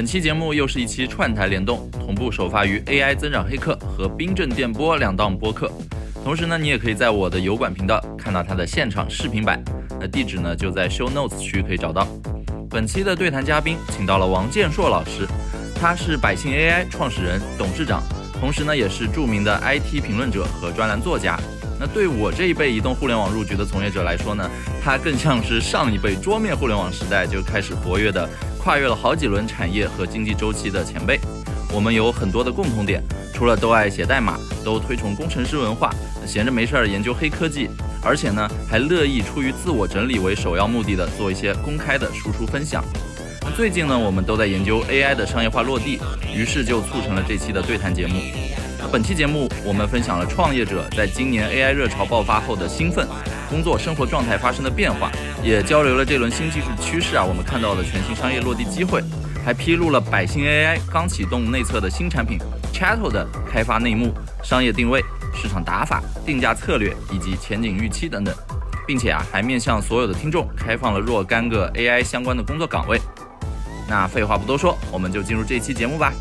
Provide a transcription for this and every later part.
本期节目又是一期串台联动，同步首发于 AI 增长黑客和冰镇电波两档播客。同时呢，你也可以在我的油管频道看到它的现场视频版，那地址呢就在 Show Notes 区可以找到。本期的对谈嘉宾请到了王建硕老师，他是百姓 AI 创始人、董事长，同时呢也是著名的 IT 评论者和专栏作家。那对我这一辈移动互联网入局的从业者来说呢，他更像是上一辈桌面互联网时代就开始活跃的。跨越了好几轮产业和经济周期的前辈，我们有很多的共同点，除了都爱写代码，都推崇工程师文化，闲着没事儿研究黑科技，而且呢还乐意出于自我整理为首要目的的做一些公开的输出分享。那最近呢，我们都在研究 AI 的商业化落地，于是就促成了这期的对谈节目。那本期节目我们分享了创业者在今年 AI 热潮爆发后的兴奋。工作生活状态发生的变化，也交流了这轮新技术趋势啊，我们看到的全新商业落地机会，还披露了百姓 AI 刚启动内测的新产品 Chatto 的开发内幕、商业定位、市场打法、定价策略以及前景预期等等，并且啊，还面向所有的听众开放了若干个 AI 相关的工作岗位。那废话不多说，我们就进入这期节目吧。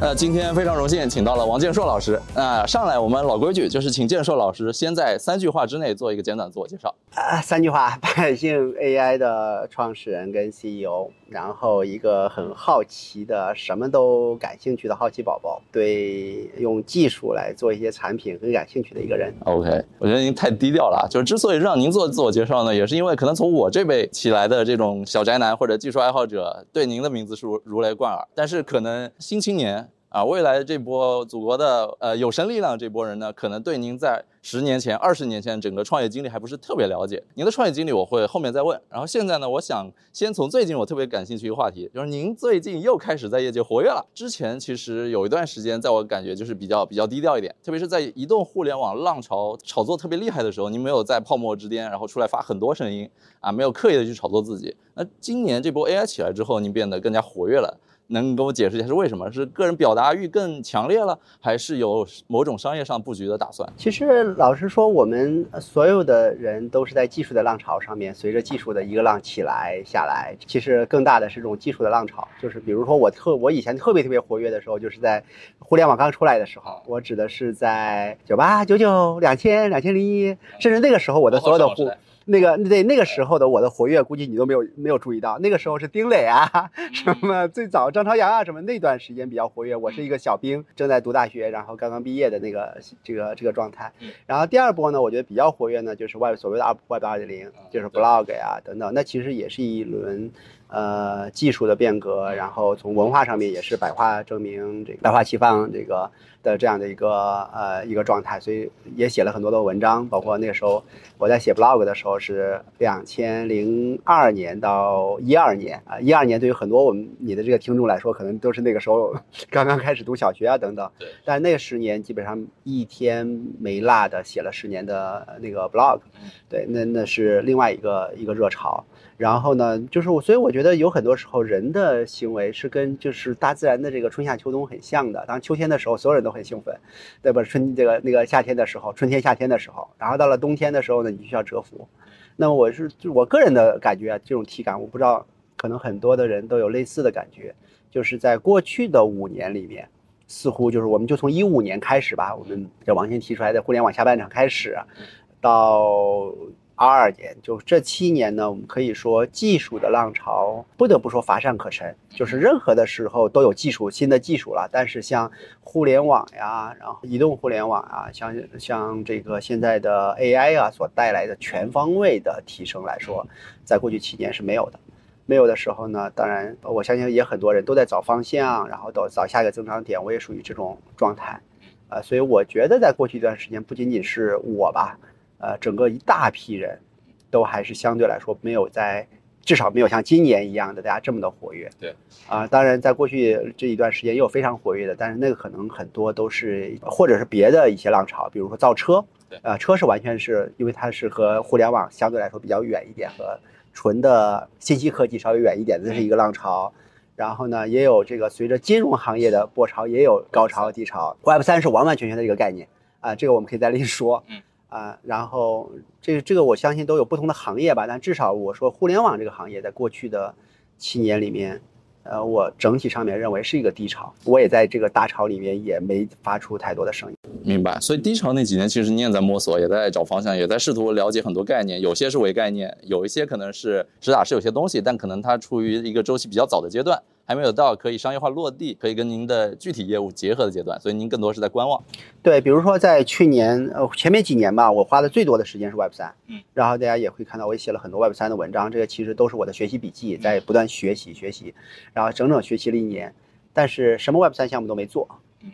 呃，今天非常荣幸请到了王建硕老师。那上来我们老规矩，就是请建硕老师先在三句话之内做一个简短自我介绍。啊，三句话：百姓 AI 的创始人跟 CEO，然后一个很好奇的、什么都感兴趣的好奇宝宝，对用技术来做一些产品很感兴趣的一个人。OK，我觉得您太低调了。就是之所以让您做自我介绍呢，也是因为可能从我这辈起来的这种小宅男或者技术爱好者，对您的名字是如雷贯耳。但是可能新青年。啊，未来这波祖国的呃有生力量这波人呢，可能对您在十年前、二十年前整个创业经历还不是特别了解。您的创业经历我会后面再问。然后现在呢，我想先从最近我特别感兴趣一个话题，就是您最近又开始在业界活跃了。之前其实有一段时间，在我感觉就是比较比较低调一点，特别是在移动互联网浪潮炒作特别厉害的时候，您没有在泡沫之巅，然后出来发很多声音啊，没有刻意的去炒作自己。那今年这波 AI 起来之后，您变得更加活跃了。能给我解释一下是为什么？是个人表达欲更强烈了，还是有某种商业上布局的打算？其实老实说，我们所有的人都是在技术的浪潮上面，随着技术的一个浪起来下来。其实更大的是这种技术的浪潮，就是比如说我特我以前特别特别活跃的时候，就是在互联网刚出来的时候，我指的是在九八、九九、两千、两千零一，甚至那个时候我的所有的互。那个对那个时候的我的活跃，估计你都没有没有注意到。那个时候是丁磊啊，什么最早张朝阳啊，什么那段时间比较活跃。我是一个小兵，正在读大学，然后刚刚毕业的那个这个这个状态。然后第二波呢，我觉得比较活跃呢，就是外所谓的二 Web 二点零，就是 Blog 呀等等。那其实也是一轮。呃，技术的变革，然后从文化上面也是百花争鸣，这个百花齐放，这个的这样的一个呃一个状态，所以也写了很多的文章，包括那个时候我在写 blog 的时候是两千零二年到一二年啊，一二年对于很多我们你的这个听众来说，可能都是那个时候刚刚开始读小学啊等等，对，但那十年基本上一天没落的写了十年的那个 blog，对，那那是另外一个一个热潮。然后呢，就是我，所以我觉得有很多时候人的行为是跟就是大自然的这个春夏秋冬很像的。当秋天的时候，所有人都很兴奋，对吧？春这个那个夏天的时候，春天夏天的时候，然后到了冬天的时候呢，你需要蛰伏。那我是就我个人的感觉，这种体感，我不知道，可能很多的人都有类似的感觉，就是在过去的五年里面，似乎就是我们就从一五年开始吧，我们这王先提出来的互联网下半场开始，到。二二年，就这七年呢，我们可以说技术的浪潮不得不说乏善可陈，就是任何的时候都有技术新的技术了。但是像互联网呀，然后移动互联网啊，像像这个现在的 AI 啊所带来的全方位的提升来说，在过去七年是没有的。没有的时候呢，当然我相信也很多人都在找方向，然后找找下一个增长点。我也属于这种状态，啊，所以我觉得在过去一段时间，不仅仅是我吧。呃，整个一大批人，都还是相对来说没有在，至少没有像今年一样的大家这么的活跃。对，啊，当然在过去这一段时间也有非常活跃的，但是那个可能很多都是或者是别的一些浪潮，比如说造车。对，啊，车是完全是因为它是和互联网相对来说比较远一点，和纯的信息科技稍微远一点，这是一个浪潮。然后呢，也有这个随着金融行业的波潮，也有高潮低潮。Web 三是完完全全的一个概念啊，这个我们可以再另说。嗯。啊，然后这这个我相信都有不同的行业吧，但至少我说互联网这个行业在过去的七年里面，呃，我整体上面认为是一个低潮，我也在这个大潮里面也没发出太多的声音。明白。所以低潮那几年，其实你也在摸索，也在找方向，也在试图了解很多概念，有些是伪概念，有一些可能是实打实有些东西，但可能它处于一个周期比较早的阶段。还没有到可以商业化落地，可以跟您的具体业务结合的阶段，所以您更多是在观望。对，比如说在去年呃前面几年吧，我花的最多的时间是 Web 三，嗯，然后大家也会看到我也写了很多 Web 三的文章，这个其实都是我的学习笔记，在不断学习学习，然后整整学习了一年，但是什么 Web 三项目都没做。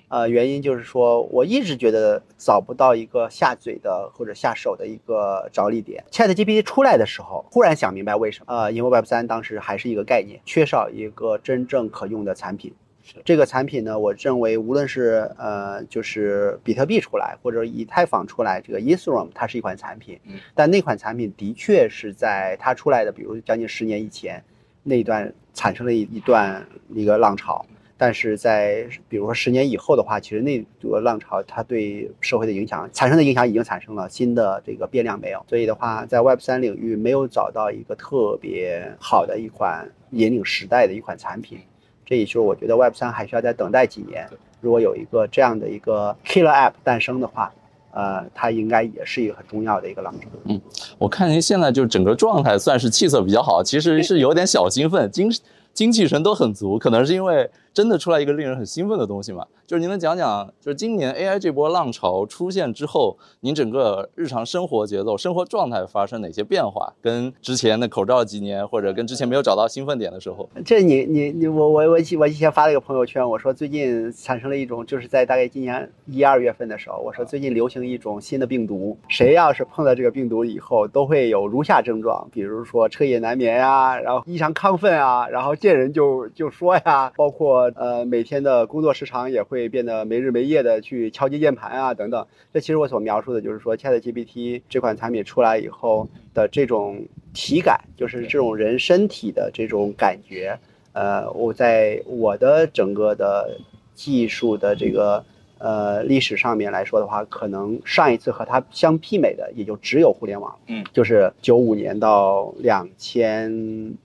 呃，原因就是说，我一直觉得找不到一个下嘴的或者下手的一个着力点。ChatGPT 出来的时候，忽然想明白为什么。呃，因为 Web 三当时还是一个概念，缺少一个真正可用的产品。这个产品呢，我认为无论是呃，就是比特币出来，或者以太坊出来，这个 Ethereum 它是一款产品。但那款产品的确是在它出来的，比如将近十年以前那一段产生了一一段一个浪潮。但是在比如说十年以后的话，其实那个浪潮它对社会的影响产生的影响已经产生了新的这个变量没有，所以的话，在 Web 三领域没有找到一个特别好的一款引领时代的一款产品，这也就是我觉得 Web 三还需要再等待几年。如果有一个这样的一个 killer app 诞生的话，呃，它应该也是一个很重要的一个浪潮。嗯，我看您现在就整个状态算是气色比较好，其实是有点小兴奋，精精气神都很足，可能是因为。真的出来一个令人很兴奋的东西嘛？就是您能讲讲，就是今年 AI 这波浪潮出现之后，您整个日常生活节奏、生活状态发生哪些变化？跟之前的口罩几年，或者跟之前没有找到兴奋点的时候，这你你你我我我我以前发了一个朋友圈，我说最近产生了一种，就是在大概今年一二月份的时候，我说最近流行一种新的病毒，谁要是碰到这个病毒以后，都会有如下症状，比如说彻夜难眠呀，然后异常亢奋啊，然后见人就就说呀，包括。呃，每天的工作时长也会变得没日没夜的去敲击键盘啊，等等。这其实我所描述的就是说，ChatGPT 这款产品出来以后的这种体感，就是这种人身体的这种感觉。呃，我在我的整个的技术的这个。呃，历史上面来说的话，可能上一次和它相媲美的也就只有互联网，嗯，就是九五年到两千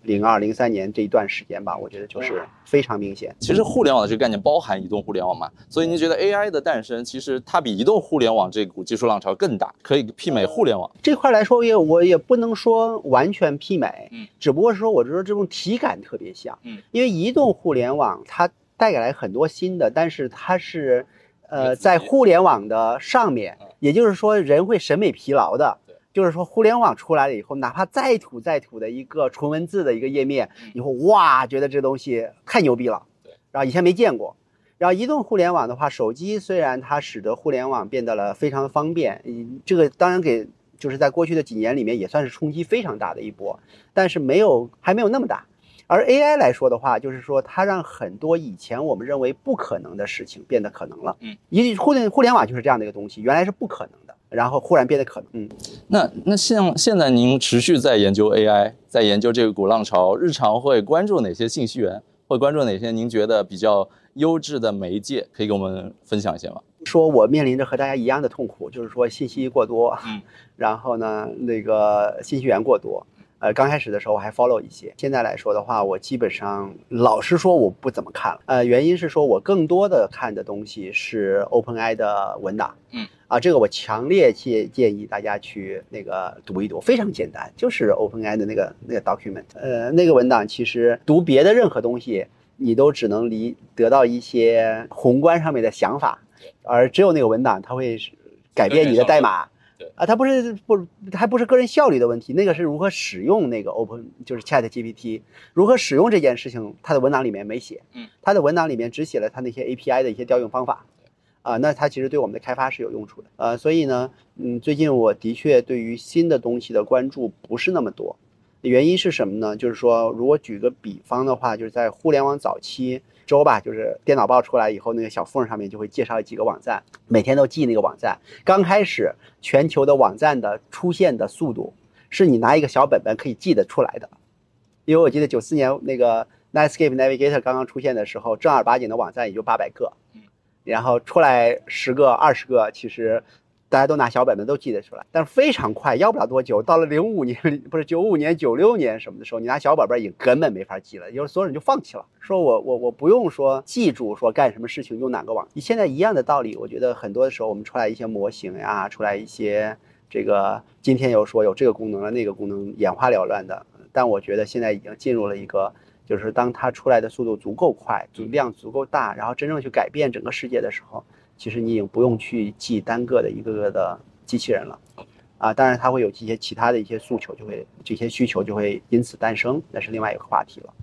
零二零三年这一段时间吧，我觉得就是非常明显。其实互联网的这个概念包含移动互联网嘛，所以您觉得 AI 的诞生，其实它比移动互联网这股技术浪潮更大，可以媲美互联网这块来说，也我也不能说完全媲美，嗯，只不过是说我觉得这种体感特别像，嗯，因为移动互联网它带来很多新的，但是它是。呃，在互联网的上面，也就是说，人会审美疲劳的。就是说，互联网出来了以后，哪怕再土再土的一个纯文字的一个页面，以后哇，觉得这东西太牛逼了。对。然后以前没见过。然后移动互联网的话，手机虽然它使得互联网变得了非常的方便，嗯，这个当然给就是在过去的几年里面也算是冲击非常大的一波，但是没有还没有那么大。而 AI 来说的话，就是说它让很多以前我们认为不可能的事情变得可能了。嗯，因互联互联网就是这样的一个东西，原来是不可能的，然后忽然变得可能。嗯，那那像现在您持续在研究 AI，在研究这个股浪潮，日常会关注哪些信息源？会关注哪些您觉得比较优质的媒介？可以给我们分享一些吗？说我面临着和大家一样的痛苦，就是说信息过多，嗯，然后呢，那个信息源过多。呃，刚开始的时候我还 follow 一些，现在来说的话，我基本上老实说我不怎么看了。呃，原因是说我更多的看的东西是 OpenAI 的文档，嗯，啊，这个我强烈建建议大家去那个读一读，非常简单，就是 OpenAI 的那个那个 document，呃，那个文档其实读别的任何东西，你都只能离得到一些宏观上面的想法，而只有那个文档它会改变你的代码。啊，它不是不还不是个人效率的问题，那个是如何使用那个 Open 就是 Chat GPT，如何使用这件事情，它的文档里面没写，嗯，它的文档里面只写了它那些 API 的一些调用方法，啊，那它其实对我们的开发是有用处的，呃，所以呢，嗯，最近我的确对于新的东西的关注不是那么多，原因是什么呢？就是说，如果举个比方的话，就是在互联网早期。周吧，就是电脑报出来以后，那个小缝上面就会介绍几个网站，每天都记那个网站。刚开始，全球的网站的出现的速度，是你拿一个小本本可以记得出来的。因为我记得九四年那个 Netscape Navigator 刚刚出现的时候，正儿八经的网站也就八百个，然后出来十个、二十个，其实大家都拿小本本都记得出来，但是非常快，要不了多久，到了零五年 不是九五年、九六年什么的时候，你拿小本本也根本没法记了，有所有人就放弃了，说我我我不用说记住说干什么事情用哪个网。你现在一样的道理，我觉得很多的时候我们出来一些模型呀，出来一些这个今天又说有这个功能了那个功能，眼花缭乱的，但我觉得现在已经进入了一个。就是当它出来的速度足够快，足量足够大，然后真正去改变整个世界的时候，其实你已经不用去记单个的一个个的机器人了，啊，当然它会有一些其他的一些诉求，就会这些需求就会因此诞生，那是另外一个话题了。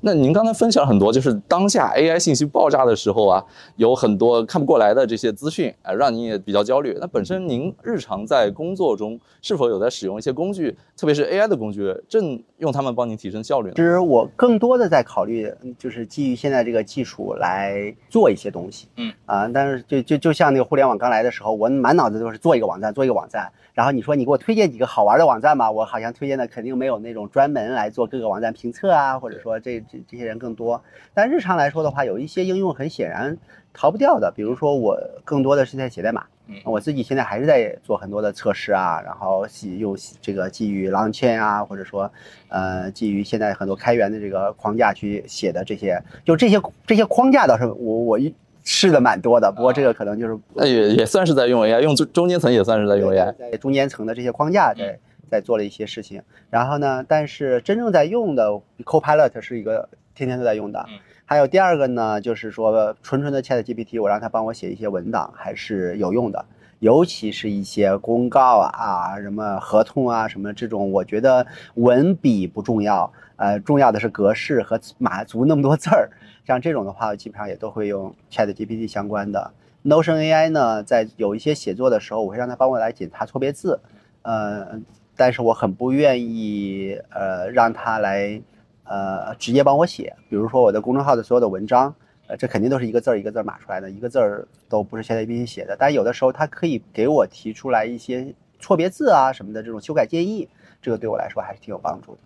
那您刚才分享很多，就是当下 AI 信息爆炸的时候啊，有很多看不过来的这些资讯啊，让您也比较焦虑。那本身您日常在工作中是否有在使用一些工具，特别是 AI 的工具，正用它们帮您提升效率呢？其实我更多的在考虑，就是基于现在这个技术来做一些东西。嗯啊，但是就就就像那个互联网刚来的时候，我满脑子都是做一个网站，做一个网站。然后你说你给我推荐几个好玩的网站吧，我好像推荐的肯定没有那种专门来做各个网站评测啊，或者说这这这些人更多。但日常来说的话，有一些应用很显然逃不掉的，比如说我更多的是在写代码，我自己现在还是在做很多的测试啊，然后用这个基于 LangChain 啊，或者说呃基于现在很多开源的这个框架去写的这些，就这些这些框架倒是我我一。试的蛮多的，不过这个可能就是那也也算是在用 AI，用中中间层也算是在用 AI，在中间层的这些框架在在做了一些事情。然后呢，但是真正在用的 Copilot 是一个天天都在用的。还有第二个呢，就是说纯纯的 Chat GPT，我让他帮我写一些文档还是有用的，尤其是一些公告啊、什么合同啊、什么这种，我觉得文笔不重要，呃，重要的是格式和码足那么多字儿。像这种的话，基本上也都会用 Chat GPT 相关的 Notion AI 呢，在有一些写作的时候，我会让他帮我来检查错别字，呃，但是我很不愿意呃让他来呃直接帮我写，比如说我的公众号的所有的文章，呃，这肯定都是一个字儿一个字儿码出来的，一个字儿都不是 Chat GPT 写的，但有的时候他可以给我提出来一些错别字啊什么的这种修改建议，这个对我来说还是挺有帮助的。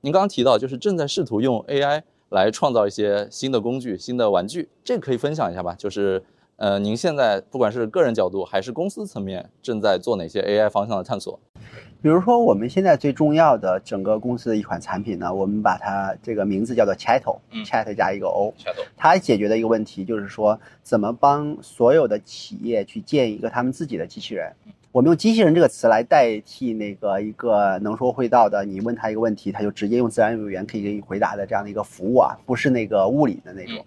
您刚刚提到就是正在试图用 AI。来创造一些新的工具、新的玩具，这个可以分享一下吧？就是，呃，您现在不管是个人角度还是公司层面，正在做哪些 AI 方向的探索？比如说，我们现在最重要的整个公司的一款产品呢，我们把它这个名字叫做 Chatto，Chat 加一个 O，它解决的一个问题就是说，怎么帮所有的企业去建一个他们自己的机器人。我们用机器人这个词来代替那个一个能说会道的，你问他一个问题，他就直接用自然语言可以给你回答的这样的一个服务啊，不是那个物理的那种。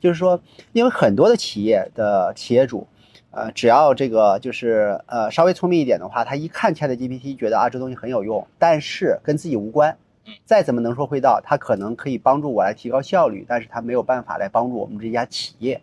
就是说，因为很多的企业的企业主，呃，只要这个就是呃稍微聪明一点的话，他一看 Chat GPT，觉得啊这东西很有用，但是跟自己无关。再怎么能说会道，他可能可以帮助我来提高效率，但是他没有办法来帮助我们这家企业。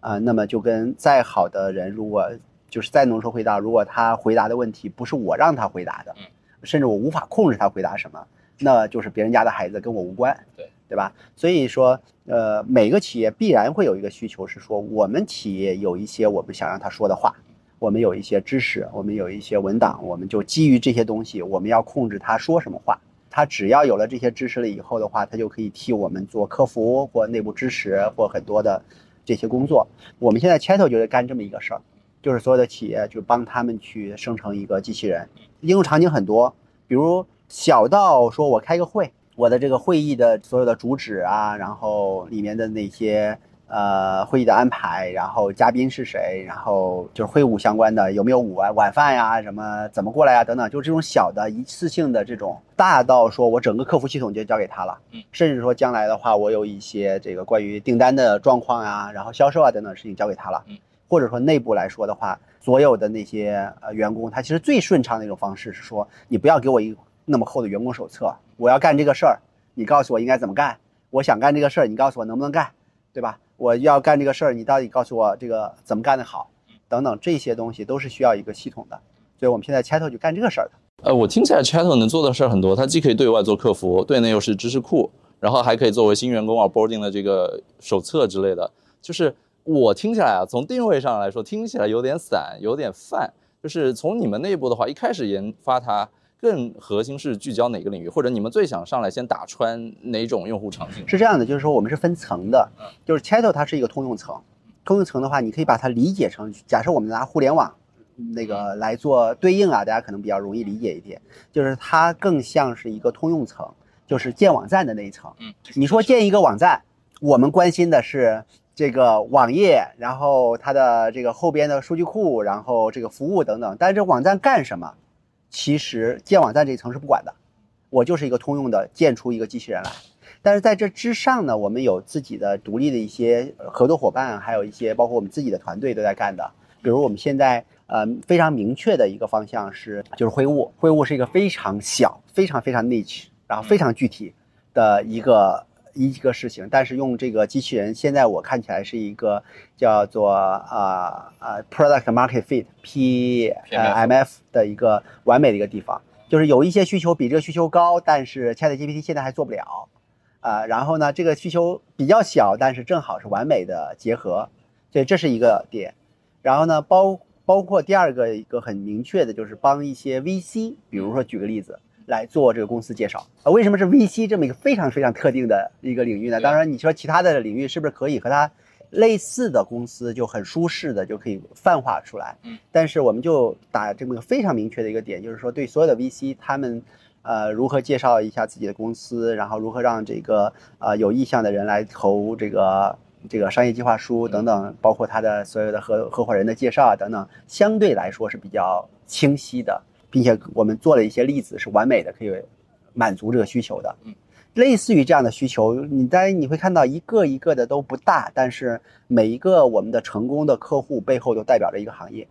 啊，那么就跟再好的人，如果就是再能说会道，如果他回答的问题不是我让他回答的，甚至我无法控制他回答什么，那就是别人家的孩子跟我无关，对对吧？所以说，呃，每个企业必然会有一个需求，是说我们企业有一些我们想让他说的话，我们有一些知识，我们有一些文档，我们就基于这些东西，我们要控制他说什么话。他只要有了这些知识了以后的话，他就可以替我们做客服或内部支持或很多的这些工作。我们现在 c h a t 就是干这么一个事儿。就是所有的企业就帮他们去生成一个机器人，应用场景很多，比如小到说我开个会，我的这个会议的所有的主旨啊，然后里面的那些呃会议的安排，然后嘉宾是谁，然后就是会务相关的有没有午晚晚饭呀，什么怎么过来呀等等，就是这种小的一次性的这种，大到说我整个客服系统就交给他了，甚至说将来的话，我有一些这个关于订单的状况啊，然后销售啊等等事情交给他了。或者说内部来说的话，所有的那些呃员工，他其实最顺畅的一种方式是说，你不要给我一那么厚的员工手册，我要干这个事儿，你告诉我应该怎么干，我想干这个事儿，你告诉我能不能干，对吧？我要干这个事儿，你到底告诉我这个怎么干得好，等等这些东西都是需要一个系统的，所以我们现在 Chatto 就干这个事儿的。呃，我听起来 Chatto 能做的事儿很多，它既可以对外做客服，对内又是知识库，然后还可以作为新员工 onboarding 的这个手册之类的，就是。我听起来啊，从定位上来说，听起来有点散，有点泛。就是从你们内部的话，一开始研发它，更核心是聚焦哪个领域，或者你们最想上来先打穿哪种用户场景？是这样的，就是说我们是分层的，就是 Chatto 它是一个通用层，通用层的话，你可以把它理解成，假设我们拿互联网那个来做对应啊，大家可能比较容易理解一点，就是它更像是一个通用层，就是建网站的那一层。嗯，你说建一个网站，我们关心的是这个网页，然后它的这个后边的数据库，然后这个服务等等。但是这网站干什么，其实建网站这一层是不管的，我就是一个通用的建出一个机器人来。但是在这之上呢，我们有自己的独立的一些合作伙伴，还有一些包括我们自己的团队都在干的。比如我们现在呃非常明确的一个方向是，就是会务。会务是一个非常小、非常非常 niche，然后非常具体的一个一个事情。但是用这个机器人，现在我看起来是一个叫做啊啊 product market fit P 呃 M F 的一个完美的一个地方。就是有一些需求比这个需求高，但是 ChatGPT 现在还做不了。啊，然后呢，这个需求比较小，但是正好是完美的结合，所以这是一个点。然后呢，包包括第二个一个很明确的，就是帮一些 VC，比如说举个例子来做这个公司介绍。啊，为什么是 VC 这么一个非常非常特定的一个领域呢？当然，你说其他的领域是不是可以和它类似的公司就很舒适的就可以泛化出来？嗯，但是我们就打这么一个非常明确的一个点，就是说对所有的 VC 他们。呃，如何介绍一下自己的公司，然后如何让这个呃有意向的人来投这个这个商业计划书等等，包括他的所有的合合伙人的介绍啊等等，相对来说是比较清晰的，并且我们做了一些例子是完美的，可以满足这个需求的。嗯，类似于这样的需求，你当然你会看到一个一个的都不大，但是每一个我们的成功的客户背后都代表着一个行业。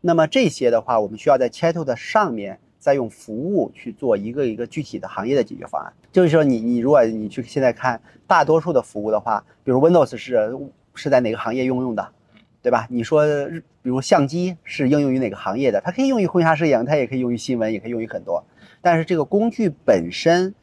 那么这些的话，我们需要在 Chat 的上面。再用服务去做一个一个具体的行业的解决方案，就是说你你如果你去现在看大多数的服务的话，比如 Windows 是是在哪个行业应用的，对吧？你说比如相机是应用于哪个行业的？它可以用于婚纱摄影，它也可以用于新闻，也可以用于很多。但是这个工具本身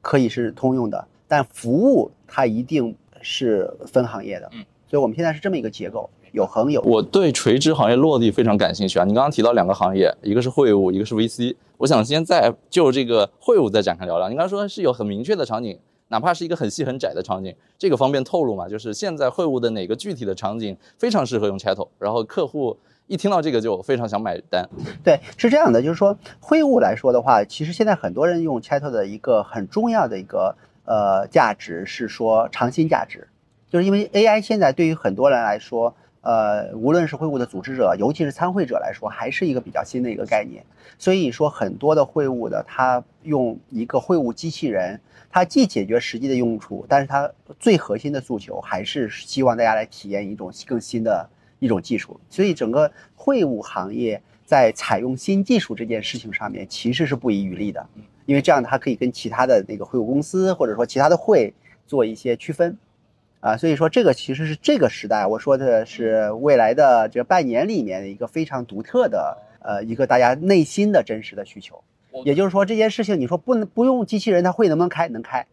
可以是通用的，但服务它一定是分行业的。嗯，所以我们现在是这么一个结构。有恒有，我对垂直行业落地非常感兴趣啊！你刚刚提到两个行业，一个是会务，一个是 VC。我想先在就这个会务再展开聊聊。你刚刚说是有很明确的场景，哪怕是一个很细很窄的场景，这个方便透露嘛？就是现在会务的哪个具体的场景非常适合用 Chat，然后客户一听到这个就非常想买单。对，是这样的，就是说会务来说的话，其实现在很多人用 Chat 的一个很重要的一个呃价值是说长新价值，就是因为 AI 现在对于很多人来说。呃，无论是会务的组织者，尤其是参会者来说，还是一个比较新的一个概念。所以说，很多的会务的，他用一个会务机器人，它既解决实际的用处，但是它最核心的诉求还是希望大家来体验一种更新的一种技术。所以，整个会务行业在采用新技术这件事情上面，其实是不遗余力的，因为这样它可以跟其他的那个会务公司或者说其他的会做一些区分。啊，所以说这个其实是这个时代，我说的是未来的这半年里面的一个非常独特的，呃，一个大家内心的真实的需求。也就是说，这件事情你说不能不用机器人，它会能不能开？能开。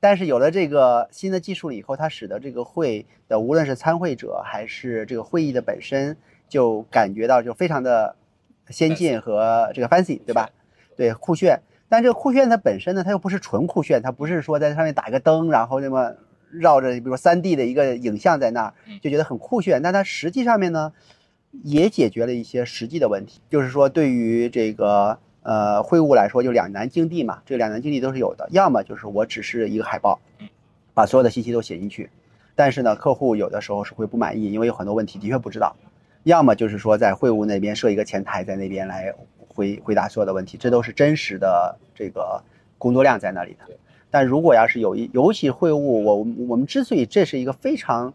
但是有了这个新的技术了以后，它使得这个会的无论是参会者还是这个会议的本身，就感觉到就非常的先进和这个 fancy，对吧？对，酷炫。但这个酷炫它本身呢，它又不是纯酷炫，它不是说在上面打一个灯，然后那么。绕着，比如说三 D 的一个影像在那儿，就觉得很酷炫。但它实际上面呢，也解决了一些实际的问题。就是说，对于这个呃会务来说，就两难境地嘛。这两难境地都是有的。要么就是我只是一个海报，把所有的信息都写进去，但是呢，客户有的时候是会不满意，因为有很多问题的确不知道。要么就是说，在会务那边设一个前台，在那边来回回答所有的问题，这都是真实的这个工作量在那里的。但如果要是有一，尤其会务，我我们之所以这是一个非常，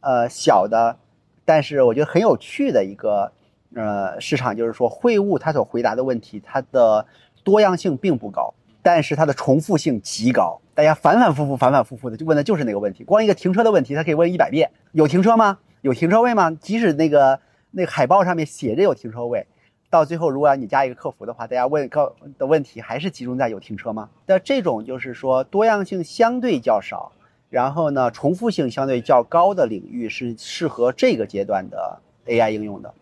呃小的，但是我觉得很有趣的一个呃市场，就是说会务它所回答的问题，它的多样性并不高，但是它的重复性极高，大家反反复复、反反复复的就问的就是那个问题。光一个停车的问题，它可以问一百遍：有停车吗？有停车位吗？即使那个那个海报上面写着有停车位。到最后，如果要你加一个客服的话，大家问个的问题还是集中在有停车吗？那这种就是说多样性相对较少，然后呢重复性相对较高的领域是适合这个阶段的 AI 应用的。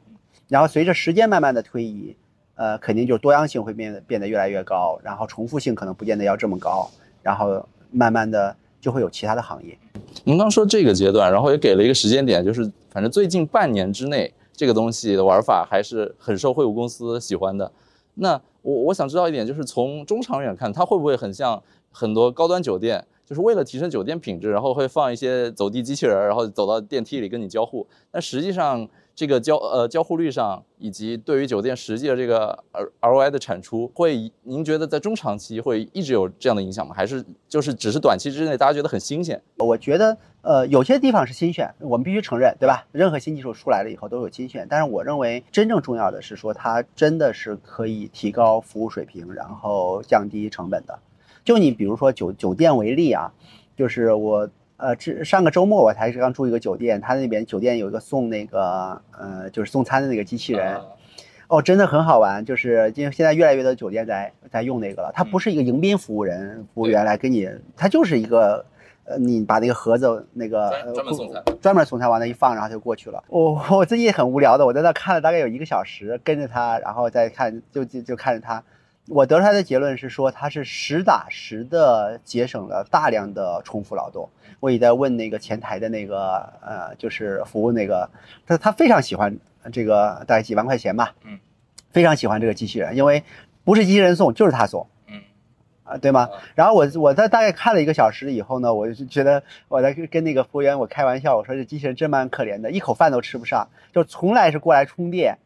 然后随着时间慢慢的推移，呃，肯定就多样性会变变得越来越高，然后重复性可能不见得要这么高，然后慢慢的就会有其他的行业。您刚说这个阶段，然后也给了一个时间点，就是反正最近半年之内。这个东西的玩法还是很受会务公司喜欢的。那我我想知道一点，就是从中长远看，它会不会很像很多高端酒店，就是为了提升酒店品质，然后会放一些走地机器人，然后走到电梯里跟你交互。但实际上，这个交呃交互率上，以及对于酒店实际的这个 R ROI 的产出，会您觉得在中长期会一直有这样的影响吗？还是就是只是短期之内大家觉得很新鲜？我觉得呃有些地方是新鲜，我们必须承认，对吧？任何新技术出来了以后都有新鲜，但是我认为真正重要的是说它真的是可以提高服务水平，然后降低成本的。就你比如说酒酒店为例啊，就是我。呃，这上个周末我才刚住一个酒店，他那边酒店有一个送那个呃，就是送餐的那个机器人，哦，真的很好玩。就是因为现在越来越多酒店在在用那个了，它不是一个迎宾服务人服务员来给你，它就是一个呃，你把那个盒子那个专门送菜，专门送菜往那一放，然后就过去了。我我自己也很无聊的，我在那看了大概有一个小时，跟着他，然后再看就就就看着他。我得出来的结论是说，他是实打实的节省了大量的重复劳动。我也在问那个前台的那个呃，就是服务那个，他他非常喜欢这个，大概几万块钱吧，嗯，非常喜欢这个机器人，因为不是机器人送就是他送，嗯，啊对吗？然后我我在大概看了一个小时以后呢，我就觉得我在跟那个服务员我开玩笑，我说这机器人真蛮可怜的，一口饭都吃不上，就从来是过来充电。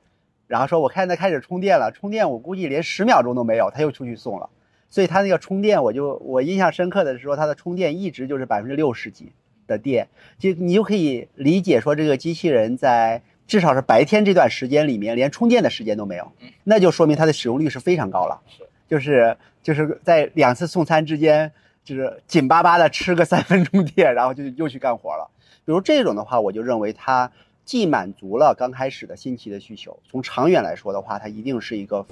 然后说，我看他开始充电了，充电我估计连十秒钟都没有，他又出去送了。所以他那个充电，我就我印象深刻的是说，它的充电一直就是百分之六十几的电，就你就可以理解说，这个机器人在至少是白天这段时间里面连充电的时间都没有，那就说明它的使用率是非常高了。是，就是就是在两次送餐之间，就是紧巴巴的吃个三分钟电，然后就又去干活了。比如这种的话，我就认为他。既满足了刚开始的新奇的需求，从长远来说的话，它一定是一个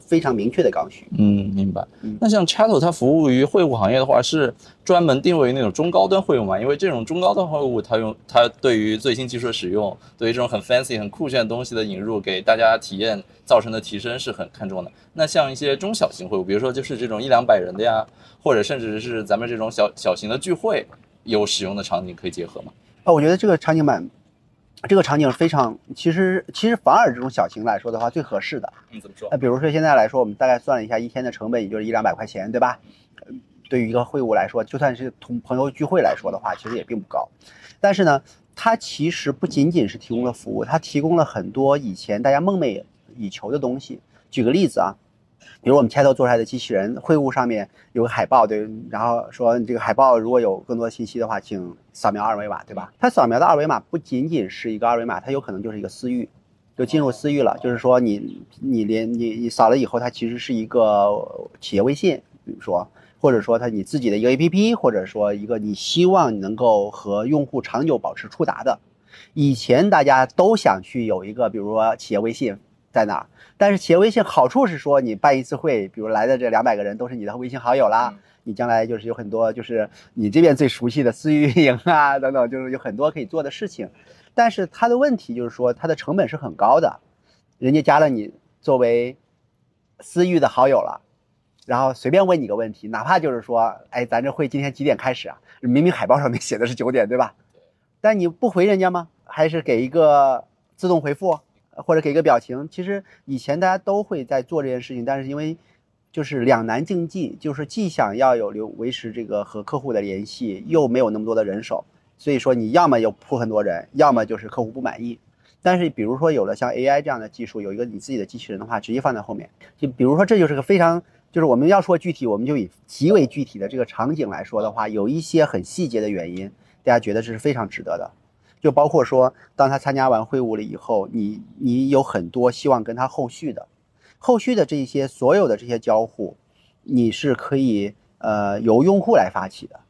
非常明确的刚需。嗯，明白。那像 Chatto 它服务于会务行业的话，是专门定位于那种中高端会务嘛？因为这种中高端会务，它用它对于最新技术的使用，对于这种很 fancy、很酷炫的东西的引入，给大家体验造成的提升是很看重的。那像一些中小型会务，比如说就是这种一两百人的呀，或者甚至是咱们这种小小型的聚会，有使用的场景可以结合吗？啊，我觉得这个场景蛮。这个场景非常，其实其实反而这种小型来说的话最合适的。嗯，怎么说？那比如说现在来说，我们大概算了一下，一天的成本也就是一两百块钱，对吧？对于一个会务来说，就算是同朋友聚会来说的话，其实也并不高。但是呢，它其实不仅仅是提供了服务，它提供了很多以前大家梦寐以求的东西。举个例子啊。比如我们 Chat 做出来的机器人会务上面有个海报，对，然后说这个海报如果有更多信息的话，请扫描二维码，对吧？它扫描的二维码不仅仅是一个二维码，它有可能就是一个私域，就进入私域了。就是说你你连你你扫了以后，它其实是一个企业微信，比如说，或者说它你自己的一个 APP，或者说一个你希望能够和用户长久保持触达的。以前大家都想去有一个，比如说企业微信。在哪？但是企业微信好处是说，你办一次会，比如来的这两百个人都是你的微信好友啦，你将来就是有很多就是你这边最熟悉的私域运营啊等等，就是有很多可以做的事情。但是它的问题就是说，它的成本是很高的，人家加了你作为私域的好友了，然后随便问你个问题，哪怕就是说，哎，咱这会今天几点开始啊？明明海报上面写的是九点，对吧？但你不回人家吗？还是给一个自动回复？或者给个表情，其实以前大家都会在做这件事情，但是因为就是两难境地，就是既想要有留维持这个和客户的联系，又没有那么多的人手，所以说你要么有铺很多人，要么就是客户不满意。但是比如说有了像 AI 这样的技术，有一个你自己的机器人的话，直接放在后面，就比如说这就是个非常，就是我们要说具体，我们就以极为具体的这个场景来说的话，有一些很细节的原因，大家觉得这是非常值得的。就包括说，当他参加完会务了以后，你你有很多希望跟他后续的，后续的这些所有的这些交互，你是可以呃由用户来发起的，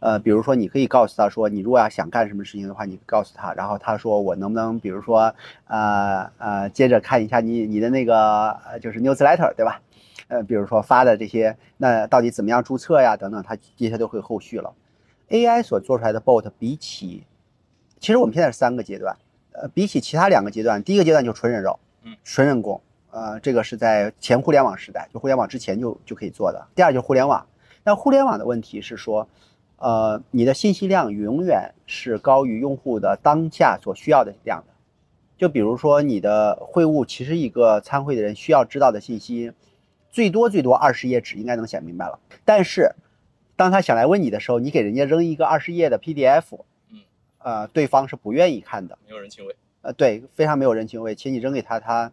呃，比如说你可以告诉他说，你如果要想干什么事情的话，你告诉他，然后他说我能不能，比如说呃呃接着看一下你你的那个就是 newsletter 对吧？呃，比如说发的这些，那到底怎么样注册呀等等，他这些都会后续了。AI 所做出来的 bot 比起其实我们现在是三个阶段，呃，比起其他两个阶段，第一个阶段就纯人肉，嗯，纯人工，呃，这个是在前互联网时代，就互联网之前就就可以做的。第二就是互联网，那互联网的问题是说，呃，你的信息量永远是高于用户的当下所需要的量的，就比如说你的会务，其实一个参会的人需要知道的信息，最多最多二十页纸应该能写明白了。但是，当他想来问你的时候，你给人家扔一个二十页的 PDF，嗯，呃，对方是不愿意看的，没有人情味。呃，对，非常没有人情味。请你扔给他，他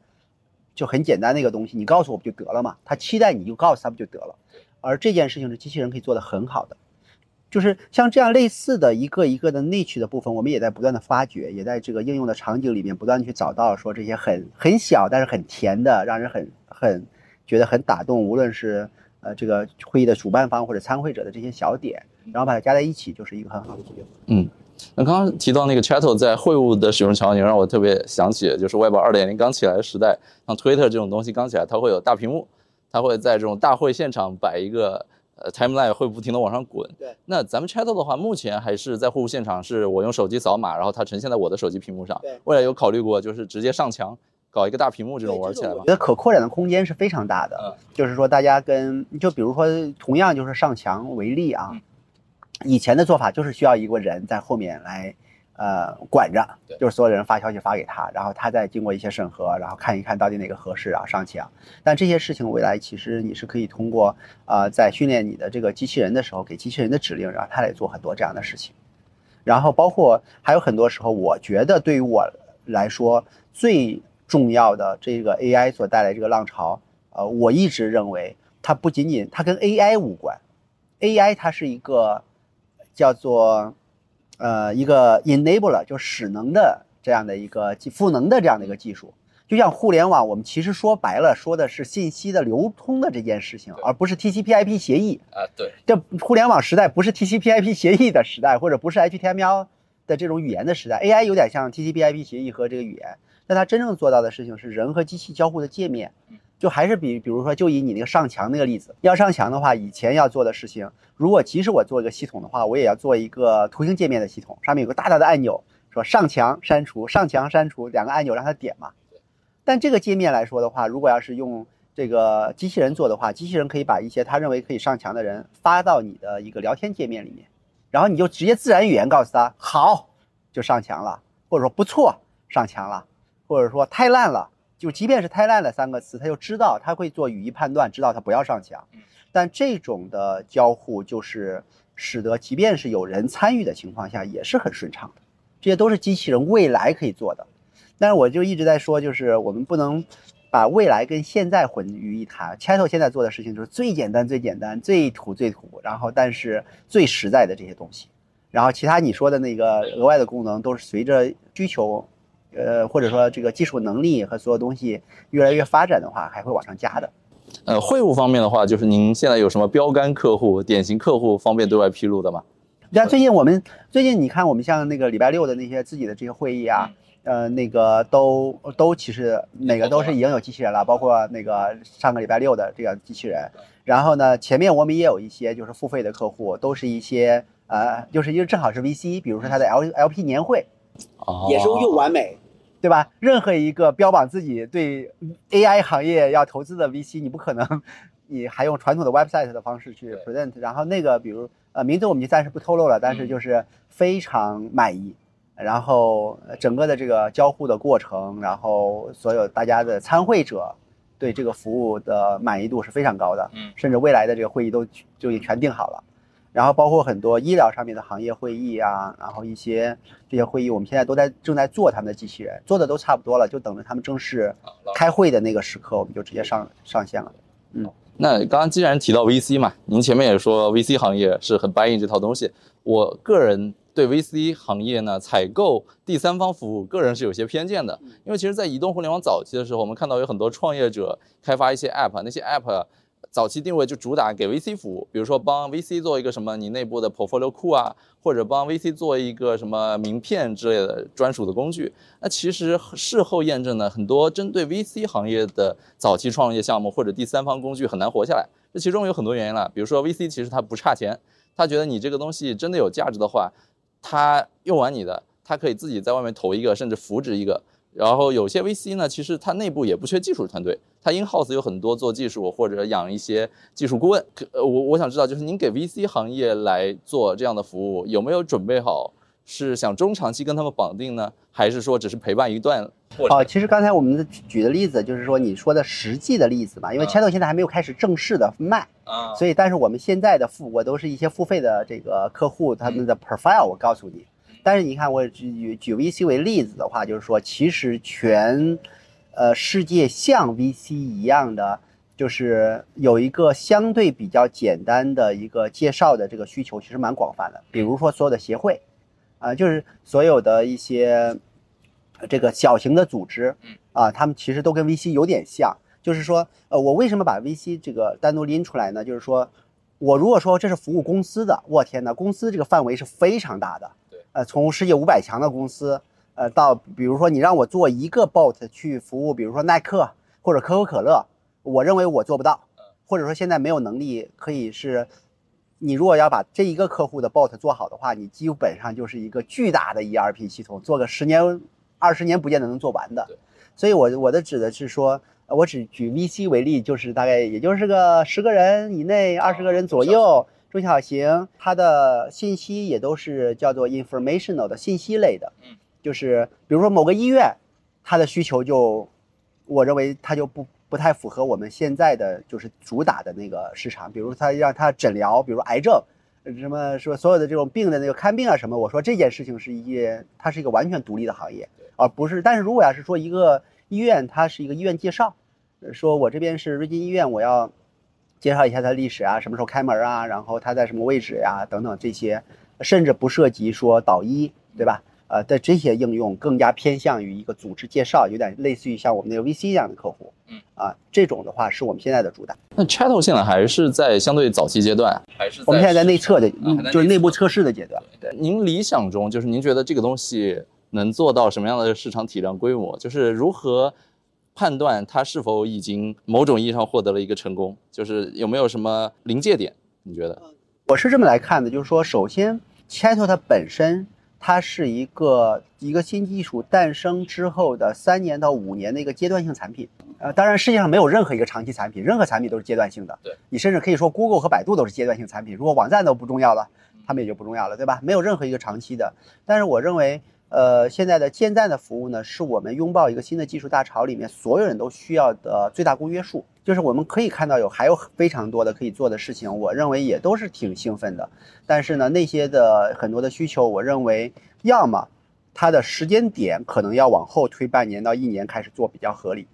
就很简单的一个东西，你告诉我不就得了嘛？他期待你就告诉他不就得了。而这件事情是机器人可以做得很好的，就是像这样类似的一个一个的内驱的部分，我们也在不断的发掘，也在这个应用的场景里面不断去找到说这些很很小但是很甜的，让人很很觉得很打动，无论是呃这个会议的主办方或者参会者的这些小点，然后把它加在一起，就是一个很好的结果。嗯。那刚刚提到那个 Chatto 在会务的使用场景，让我特别想起，就是 Web 二点零刚起来的时代，像 Twitter 这种东西刚起来，它会有大屏幕，它会在这种大会现场摆一个呃 timeline，会不停的往上滚。对。那咱们 Chatto 的话，目前还是在会务现场，是我用手机扫码，然后它呈现在我的手机屏幕上。对。未来有考虑过就是直接上墙搞一个大屏幕这种玩起来吗？我觉得可扩展的空间是非常大的。嗯。就是说，大家跟就比如说同样就是上墙为例啊，以前的做法就是需要一个人在后面来。呃，管着，就是所有人发消息发给他，然后他再经过一些审核，然后看一看到底哪个合适啊上墙。但这些事情未来其实你是可以通过啊，在训练你的这个机器人的时候，给机器人的指令，然后它来做很多这样的事情。然后包括还有很多时候，我觉得对于我来说最重要的这个 AI 所带来这个浪潮，呃，我一直认为它不仅仅它跟 AI 无关，AI 它是一个叫做。呃，一个 enabler 就使能的这样的一个赋能的这样的一个技术，就像互联网，我们其实说白了说的是信息的流通的这件事情，而不是 TCP/IP 协议啊。对，这互联网时代不是 TCP/IP 协议的时代，或者不是 HTML 的这种语言的时代。AI 有点像 TCP/IP 协议和这个语言，但它真正做到的事情是人和机器交互的界面。就还是比，比如说，就以你那个上墙那个例子，要上墙的话，以前要做的事情，如果即使我做一个系统的话，我也要做一个图形界面的系统，上面有个大大的按钮，说上墙删除，上墙删除，两个按钮让它点嘛。但这个界面来说的话，如果要是用这个机器人做的话，机器人可以把一些他认为可以上墙的人发到你的一个聊天界面里面，然后你就直接自然语言告诉他好，就上墙了，或者说不错，上墙了，或者说太烂了。就即便是太烂了三个词，他就知道他会做语义判断，知道他不要上墙。但这种的交互就是使得即便是有人参与的情况下也是很顺畅的。这些都是机器人未来可以做的。但是我就一直在说，就是我们不能把未来跟现在混于一谈。Chatto 现在做的事情就是最简单、最简单、最土、最土，然后但是最实在的这些东西。然后其他你说的那个额外的功能都是随着需求。呃，或者说这个技术能力和所有东西越来越发展的话，还会往上加的。呃，会务方面的话，就是您现在有什么标杆客户、典型客户方便对外披露的吗？像最近我们最近你看，我们像那个礼拜六的那些自己的这些会议啊，呃，那个都都其实每个都是已经有机器人了，包括那个上个礼拜六的这个机器人。然后呢，前面我们也有一些就是付费的客户，都是一些呃，就是因为正好是 VC，比如说他的 L LP 年会，也是又完美。对吧？任何一个标榜自己对 AI 行业要投资的 VC，你不可能，你还用传统的 website 的方式去 present。然后那个，比如呃，名字我们就暂时不透露了，但是就是非常满意。然后整个的这个交互的过程，然后所有大家的参会者对这个服务的满意度是非常高的。嗯，甚至未来的这个会议都就已全定好了。然后包括很多医疗上面的行业会议啊，然后一些这些会议，我们现在都在正在做他们的机器人，做的都差不多了，就等着他们正式开会的那个时刻，我们就直接上上线了。嗯，那刚刚既然提到 VC 嘛，您前面也说 VC 行业是很 buying 这套东西，我个人对 VC 行业呢采购第三方服务，个人是有些偏见的，因为其实，在移动互联网早期的时候，我们看到有很多创业者开发一些 app，那些 app。早期定位就主打给 VC 服务，比如说帮 VC 做一个什么你内部的 portfolio 库啊，或者帮 VC 做一个什么名片之类的专属的工具。那其实事后验证呢，很多针对 VC 行业的早期创业项目或者第三方工具很难活下来。这其中有很多原因了，比如说 VC 其实他不差钱，他觉得你这个东西真的有价值的话，他用完你的，他可以自己在外面投一个，甚至扶植一个。然后有些 VC 呢，其实它内部也不缺技术团队，它 in house 有很多做技术或者养一些技术顾问。呃，我我想知道，就是您给 VC 行业来做这样的服务，有没有准备好是想中长期跟他们绑定呢，还是说只是陪伴一段哦，其实刚才我们举的例子就是说你说的实际的例子嘛，因为 Chat 现在还没有开始正式的卖啊，所以但是我们现在的付我都是一些付费的这个客户他们的 profile，我告诉你。但是你看我举举 VC 为例子的话，就是说其实全呃世界像 VC 一样的，就是有一个相对比较简单的一个介绍的这个需求，其实蛮广泛的。比如说所有的协会啊，就是所有的一些。这个小型的组织，啊，他们其实都跟 VC 有点像，就是说，呃，我为什么把 VC 这个单独拎出来呢？就是说，我如果说这是服务公司的，我天哪，公司这个范围是非常大的，对，呃，从世界五百强的公司，呃，到比如说你让我做一个 bot 去服务，比如说耐克或者可口可乐，我认为我做不到，或者说现在没有能力可以是，你如果要把这一个客户的 bot 做好的话，你基本上就是一个巨大的 ERP 系统，做个十年。二十年不见得能做完的，所以，我我的指的是说，我只举 VC 为例，就是大概也就是个十个人以内，二十个人左右，中小型，它的信息也都是叫做 informational 的信息类的，嗯，就是比如说某个医院，它的需求就，我认为它就不不太符合我们现在的就是主打的那个市场，比如它让它诊疗，比如癌症。什么说所有的这种病的那个看病啊什么？我说这件事情是一件，它是一个完全独立的行业，而不是。但是如果要是说一个医院，它是一个医院介绍，说我这边是瑞金医院，我要介绍一下它的历史啊，什么时候开门啊，然后它在什么位置呀，等等这些，甚至不涉及说导医，对吧？呃的这些应用更加偏向于一个组织介绍，有点类似于像我们那个 VC 这样的客户。嗯啊，这种的话是我们现在的主打。那 Chatto 现在还是在相对早期阶段，还是我们现在在内测的，就是内部测试的阶段。对，您理想中就是您觉得这个东西能做到什么样的市场体量规模？就是如何判断它是否已经某种意义上获得了一个成功？就是有没有什么临界点？你觉得？我是这么来看的，就是说，首先 Chatto 它本身。它是一个一个新技术诞生之后的三年到五年的一个阶段性产品，呃，当然世界上没有任何一个长期产品，任何产品都是阶段性的。对，你甚至可以说 Google 和百度都是阶段性产品，如果网站都不重要了，他们也就不重要了，对吧？没有任何一个长期的。但是我认为。呃，现在的建站的服务呢，是我们拥抱一个新的技术大潮里面所有人都需要的最大公约数。就是我们可以看到有还有非常多的可以做的事情，我认为也都是挺兴奋的。但是呢，那些的很多的需求，我认为要么它的时间点可能要往后推半年到一年开始做比较合理，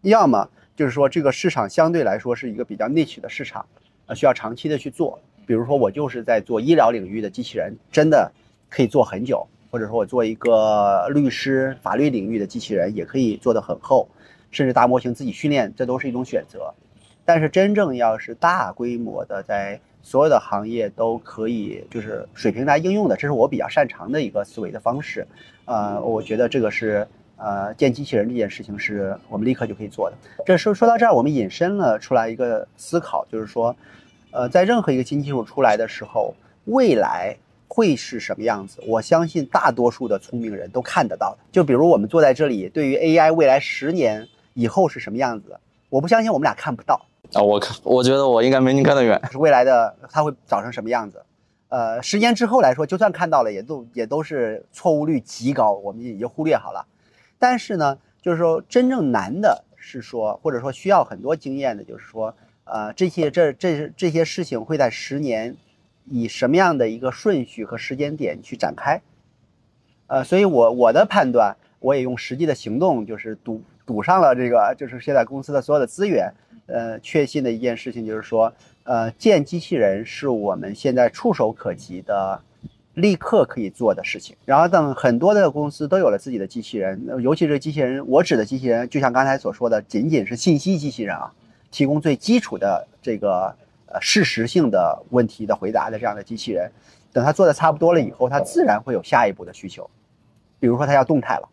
要么就是说这个市场相对来说是一个比较 niche 的市场，呃，需要长期的去做。比如说我就是在做医疗领域的机器人，真的可以做很久。或者说我做一个律师、法律领域的机器人，也可以做得很厚，甚至大模型自己训练，这都是一种选择。但是真正要是大规模的，在所有的行业都可以就是水平来应用的，这是我比较擅长的一个思维的方式。呃，我觉得这个是呃建机器人这件事情是我们立刻就可以做的。这说说到这儿，我们引申了出来一个思考，就是说，呃，在任何一个新技术出来的时候，未来。会是什么样子？我相信大多数的聪明人都看得到的。就比如我们坐在这里，对于 AI 未来十年以后是什么样子，我不相信我们俩看不到啊。我看，我觉得我应该没您看得远。是未来的它会长成什么样子？呃，十年之后来说，就算看到了，也都也都是错误率极高，我们已经忽略好了。但是呢，就是说真正难的是说，或者说需要很多经验的，就是说，呃，这些这这这些事情会在十年。以什么样的一个顺序和时间点去展开？呃，所以我我的判断，我也用实际的行动，就是赌赌上了这个，就是现在公司的所有的资源。呃，确信的一件事情就是说，呃，建机器人是我们现在触手可及的，立刻可以做的事情。然后等很多的公司都有了自己的机器人，尤其是机器人，我指的机器人，就像刚才所说的，仅仅是信息机器人啊，提供最基础的这个。呃，事实性的问题的回答的这样的机器人，等它做的差不多了以后，它自然会有下一步的需求，比如说它要动态了，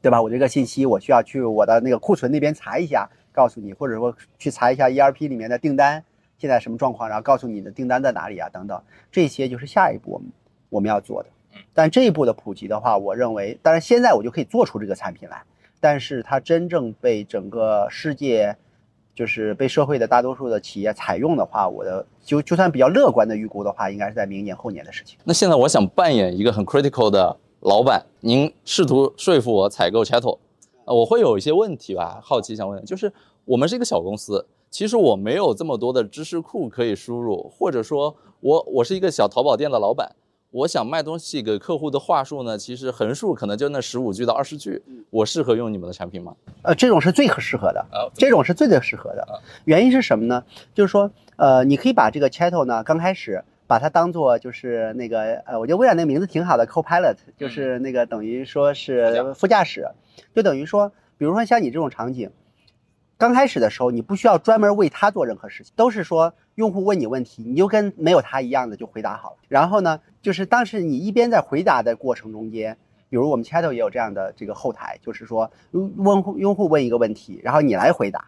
对吧？我这个信息我需要去我的那个库存那边查一下，告诉你，或者说去查一下 ERP 里面的订单现在什么状况，然后告诉你的订单在哪里啊，等等，这些就是下一步我们我们要做的。但这一步的普及的话，我认为，当然现在我就可以做出这个产品来，但是它真正被整个世界。就是被社会的大多数的企业采用的话，我的就就算比较乐观的预估的话，应该是在明年后年的事情。那现在我想扮演一个很 critical 的老板，您试图说服我采购 Chatto，我会有一些问题吧，好奇想问，就是我们是一个小公司，其实我没有这么多的知识库可以输入，或者说我我是一个小淘宝店的老板。我想卖东西给客户的话术呢，其实横竖可能就那十五句到二十句，我适合用你们的产品吗？呃，这种是最适合的，啊这种是最最适合的。原因是什么呢？就是说，呃，你可以把这个 Chatto 呢，刚开始把它当做就是那个呃，我觉得微软那个名字挺好的，Copilot，就是那个等于说是副驾驶，就等于说，比如说像你这种场景，刚开始的时候你不需要专门为它做任何事情，都是说用户问你问题，你就跟没有他一样的就回答好了。然后呢，就是当时你一边在回答的过程中间。比如我们 Chatto 也有这样的这个后台，就是说用户用户问一个问题，然后你来回答，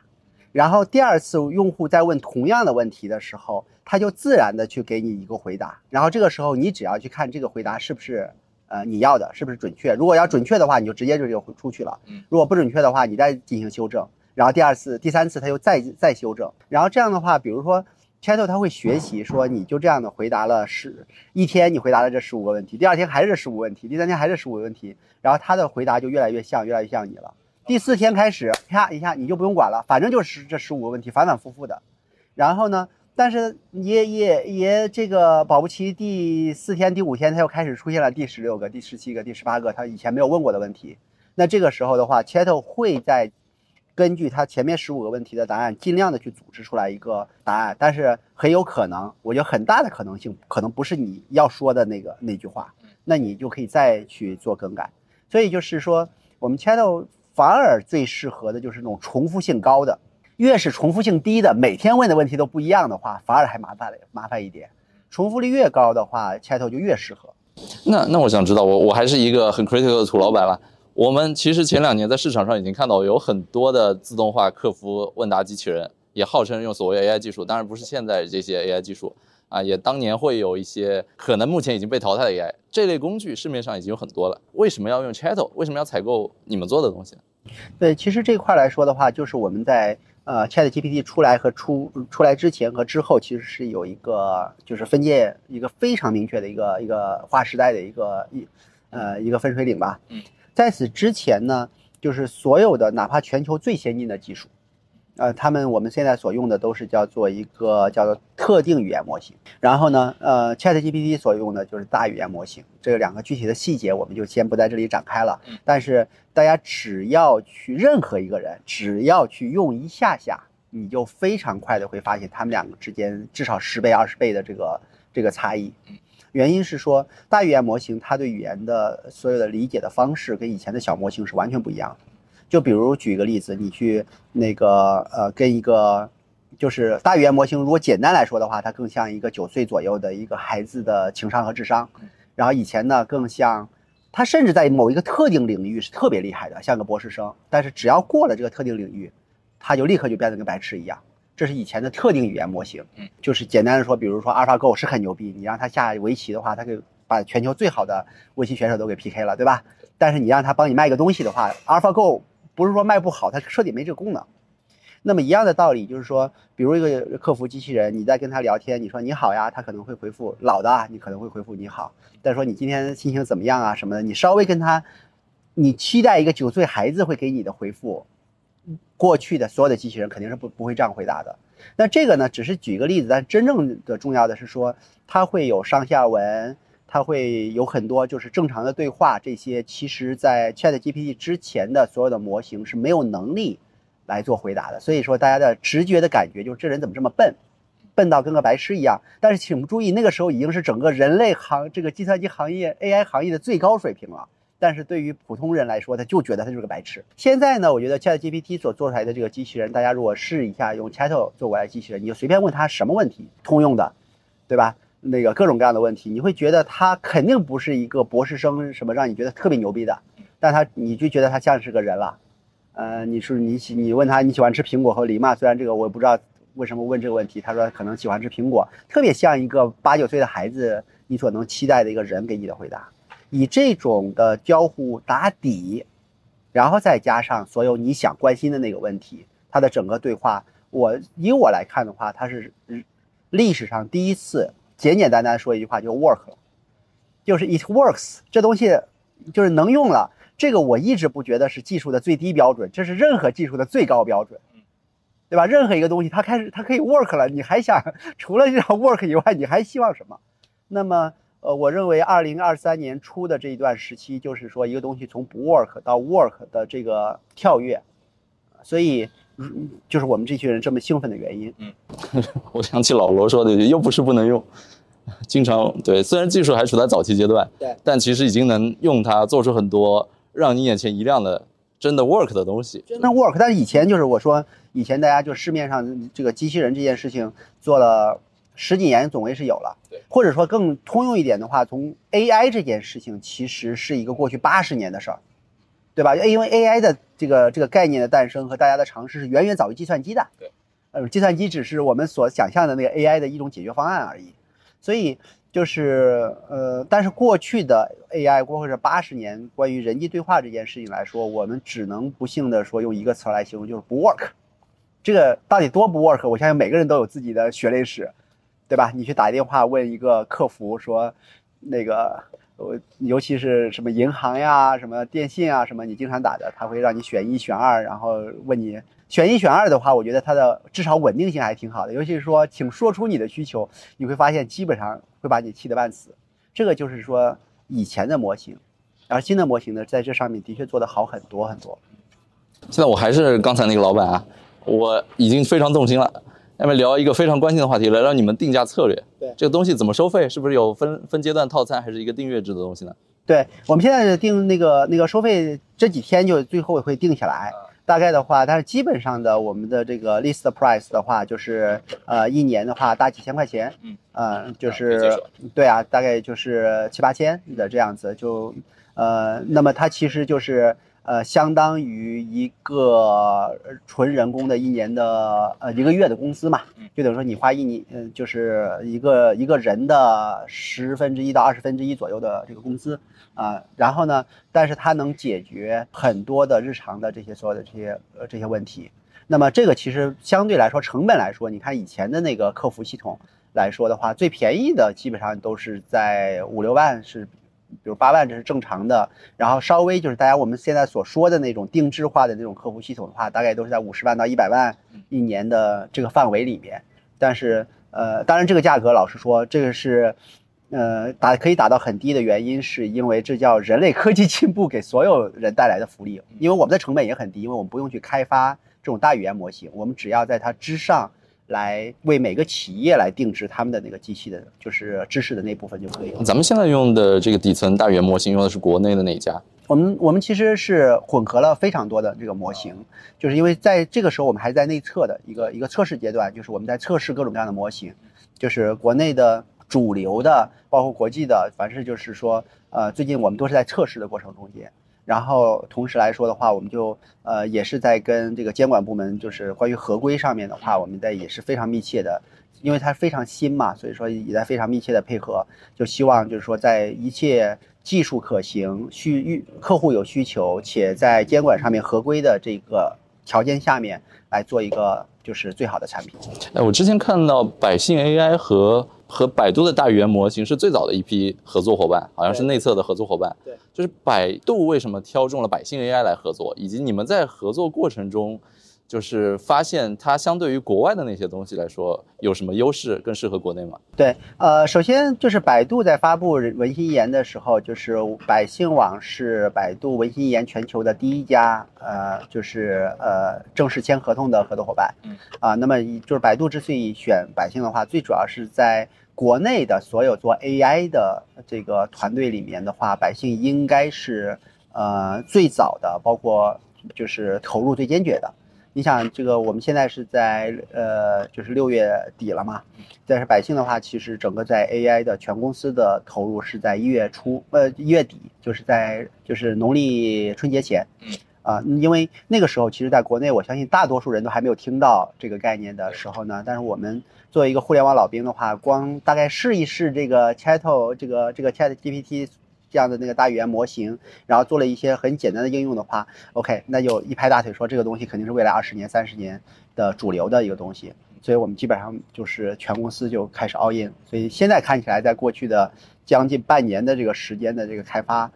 然后第二次用户再问同样的问题的时候，他就自然的去给你一个回答，然后这个时候你只要去看这个回答是不是呃你要的，是不是准确。如果要准确的话，你就直接就就出去了；如果不准确的话，你再进行修正，然后第二次、第三次他又再再修正，然后这样的话，比如说。Chatto 它会学习，说你就这样的回答了十一天，你回答了这十五个问题，第二天还是这十五个问题，第三天还是十五个问题，然后他的回答就越来越像，越来越像你了。第四天开始，啪一下你就不用管了，反正就是这十五个问题反反复复的。然后呢，但是也也也这个保不齐第四天、第五天他又开始出现了第十六个、第十七个、第十八个他以前没有问过的问题。那这个时候的话，Chatto 会在。根据他前面十五个问题的答案，尽量的去组织出来一个答案，但是很有可能，我觉得很大的可能性，可能不是你要说的那个那句话，那你就可以再去做更改。所以就是说，我们 Chatto 反而最适合的就是那种重复性高的，越是重复性低的，每天问的问题都不一样的话，反而还麻烦了麻烦一点。重复率越高的话，Chatto 就越适合。那那我想知道，我我还是一个很 critical 的土老板了。我们其实前两年在市场上已经看到有很多的自动化客服问答机器人，也号称用所谓 AI 技术，当然不是现在这些 AI 技术啊，也当年会有一些可能目前已经被淘汰的 AI 这类工具，市面上已经有很多了。为什么要用 Chatto？为什么要采购你们做的东西？对，其实这块来说的话，就是我们在呃 ChatGPT 出来和出出来之前和之后，其实是有一个就是分界一个非常明确的一个一个划时代的一个一呃一个分水岭吧。嗯。在此之前呢，就是所有的哪怕全球最先进的技术，呃，他们我们现在所用的都是叫做一个叫做特定语言模型。然后呢，呃，ChatGPT 所用的就是大语言模型。这两个具体的细节我们就先不在这里展开了。但是大家只要去任何一个人，只要去用一下下，你就非常快的会发现他们两个之间至少十倍、二十倍的这个这个差异。原因是说，大语言模型它对语言的所有的理解的方式跟以前的小模型是完全不一样的。就比如举一个例子，你去那个呃跟一个，就是大语言模型，如果简单来说的话，它更像一个九岁左右的一个孩子的情商和智商。然后以前呢，更像，他甚至在某一个特定领域是特别厉害的，像个博士生。但是只要过了这个特定领域，他就立刻就变得跟白痴一样。这是以前的特定语言模型，嗯，就是简单的说，比如说 AlphaGo 是很牛逼，你让他下围棋的话，他可以把全球最好的围棋选手都给 PK 了，对吧？但是你让他帮你卖个东西的话，AlphaGo 不是说卖不好，它彻底没这个功能。那么一样的道理就是说，比如一个客服机器人，你在跟他聊天，你说你好呀，他可能会回复老的，你可能会回复你好。但是说你今天心情怎么样啊什么的，你稍微跟他，你期待一个九岁孩子会给你的回复。过去的所有的机器人肯定是不不会这样回答的。那这个呢，只是举个例子，但真正的重要的是说，它会有上下文，它会有很多就是正常的对话，这些其实在 Chat GPT 之前的所有的模型是没有能力来做回答的。所以说，大家的直觉的感觉就是这人怎么这么笨，笨到跟个白痴一样。但是请注意，那个时候已经是整个人类行这个计算机行业 AI 行业的最高水平了。但是对于普通人来说，他就觉得他就是个白痴。现在呢，我觉得 ChatGPT 所做出来的这个机器人，大家如果试一下用 Chatto 做过来机器人，你就随便问他什么问题，通用的，对吧？那个各种各样的问题，你会觉得他肯定不是一个博士生，什么让你觉得特别牛逼的，但他你就觉得他像是个人了。呃，你是你喜你问他你喜欢吃苹果和梨吗？虽然这个我也不知道为什么问这个问题，他说可能喜欢吃苹果，特别像一个八九岁的孩子你所能期待的一个人给你的回答。以这种的交互打底，然后再加上所有你想关心的那个问题，它的整个对话，我以我来看的话，它是历史上第一次简简单单说一句话就 work 了，就是 it works 这东西就是能用了。这个我一直不觉得是技术的最低标准，这是任何技术的最高标准，对吧？任何一个东西它开始它可以 work 了，你还想 除了这 work 以外，你还希望什么？那么，呃，我认为二零二三年初的这一段时期，就是说一个东西从不 work 到 work 的这个跳跃，所以就是我们这群人这么兴奋的原因。嗯，我想起老罗说的，又不是不能用。经常对，虽然技术还处在早期阶段，对，但其实已经能用它做出很多让你眼前一亮的真的 work 的东西。真的 work，但是以前就是我说，以前大家就市面上这个机器人这件事情做了十几年，总归是有了。对，或者说更通用一点的话，从 AI 这件事情其实是一个过去八十年的事儿，对吧？因为 AI 的这个这个概念的诞生和大家的尝试是远远早于计算机的。对，呃，计算机只是我们所想象的那个 AI 的一种解决方案而已。所以就是呃，但是过去的 AI 或者是八十年关于人机对话这件事情来说，我们只能不幸的说用一个词来形容，就是不 work。这个到底多不 work？我相信每个人都有自己的血泪史，对吧？你去打电话问一个客服说，那个我尤其是什么银行呀、什么电信啊、什么你经常打的，他会让你选一选二，然后问你。选一选二的话，我觉得它的至少稳定性还挺好的。尤其是说，请说出你的需求，你会发现基本上会把你气得半死。这个就是说以前的模型，而新的模型呢，在这上面的确做得好很多很多。现在我还是刚才那个老板啊，我已经非常动心了。下面聊一个非常关心的话题，来让你们定价策略。对，这个东西怎么收费？是不是有分分阶段套餐，还是一个订阅制的东西呢？对，我们现在定那个那个收费，这几天就最后会定下来。大概的话，但是基本上的我们的这个 list price 的话，就是呃一年的话大几千块钱，嗯，呃就是对啊，大概就是七八千的这样子，就呃那么它其实就是呃相当于一个纯人工的一年的呃一个月的工资嘛，就等于说你花一年，嗯就是一个一个人的十分之一到二十分之一左右的这个工资。啊，然后呢？但是它能解决很多的日常的这些所有的这些呃这些问题。那么这个其实相对来说成本来说，你看以前的那个客服系统来说的话，最便宜的基本上都是在五六万，是比如八万这是正常的。然后稍微就是大家我们现在所说的那种定制化的那种客服系统的话，大概都是在五十万到一百万一年的这个范围里面。但是呃，当然这个价格老实说，这个是。呃，打可以打到很低的原因，是因为这叫人类科技进步给所有人带来的福利。因为我们的成本也很低，因为我们不用去开发这种大语言模型，我们只要在它之上来为每个企业来定制他们的那个机器的，就是知识的那部分就可以了。咱们现在用的这个底层大语言模型用的是国内的哪家？我们我们其实是混合了非常多的这个模型，就是因为在这个时候我们还在内测的一个一个测试阶段，就是我们在测试各种各样的模型，就是国内的。主流的，包括国际的，凡是就是说，呃，最近我们都是在测试的过程中间，然后同时来说的话，我们就呃也是在跟这个监管部门，就是关于合规上面的话，我们在也是非常密切的，因为它非常新嘛，所以说也在非常密切的配合，就希望就是说在一切技术可行、需客户有需求且在监管上面合规的这个条件下面来做一个就是最好的产品。哎，我之前看到百姓 AI 和。和百度的大语言模型是最早的一批合作伙伴，好像是内测的合作伙伴。对，就是百度为什么挑中了百姓 AI 来合作，以及你们在合作过程中。就是发现它相对于国外的那些东西来说有什么优势，更适合国内吗？对，呃，首先就是百度在发布文心一言的时候，就是百姓网是百度文心一言全球的第一家，呃，就是呃正式签合同的合作伙伴。嗯，啊，那么就是百度之所以选百姓的话，最主要是在国内的所有做 AI 的这个团队里面的话，百姓应该是呃最早的，包括就是投入最坚决的。你想这个，我们现在是在呃，就是六月底了嘛。但是百姓的话，其实整个在 AI 的全公司的投入是在一月初，呃，一月底，就是在就是农历春节前。嗯。啊，因为那个时候，其实在国内，我相信大多数人都还没有听到这个概念的时候呢。但是我们作为一个互联网老兵的话，光大概试一试这个 Chat，这个这个 Chat GPT。这样的那个大语言模型，然后做了一些很简单的应用的话，OK，那就一拍大腿说这个东西肯定是未来二十年、三十年的主流的一个东西，所以我们基本上就是全公司就开始 all in。所以现在看起来，在过去的将近半年的这个时间的这个开发，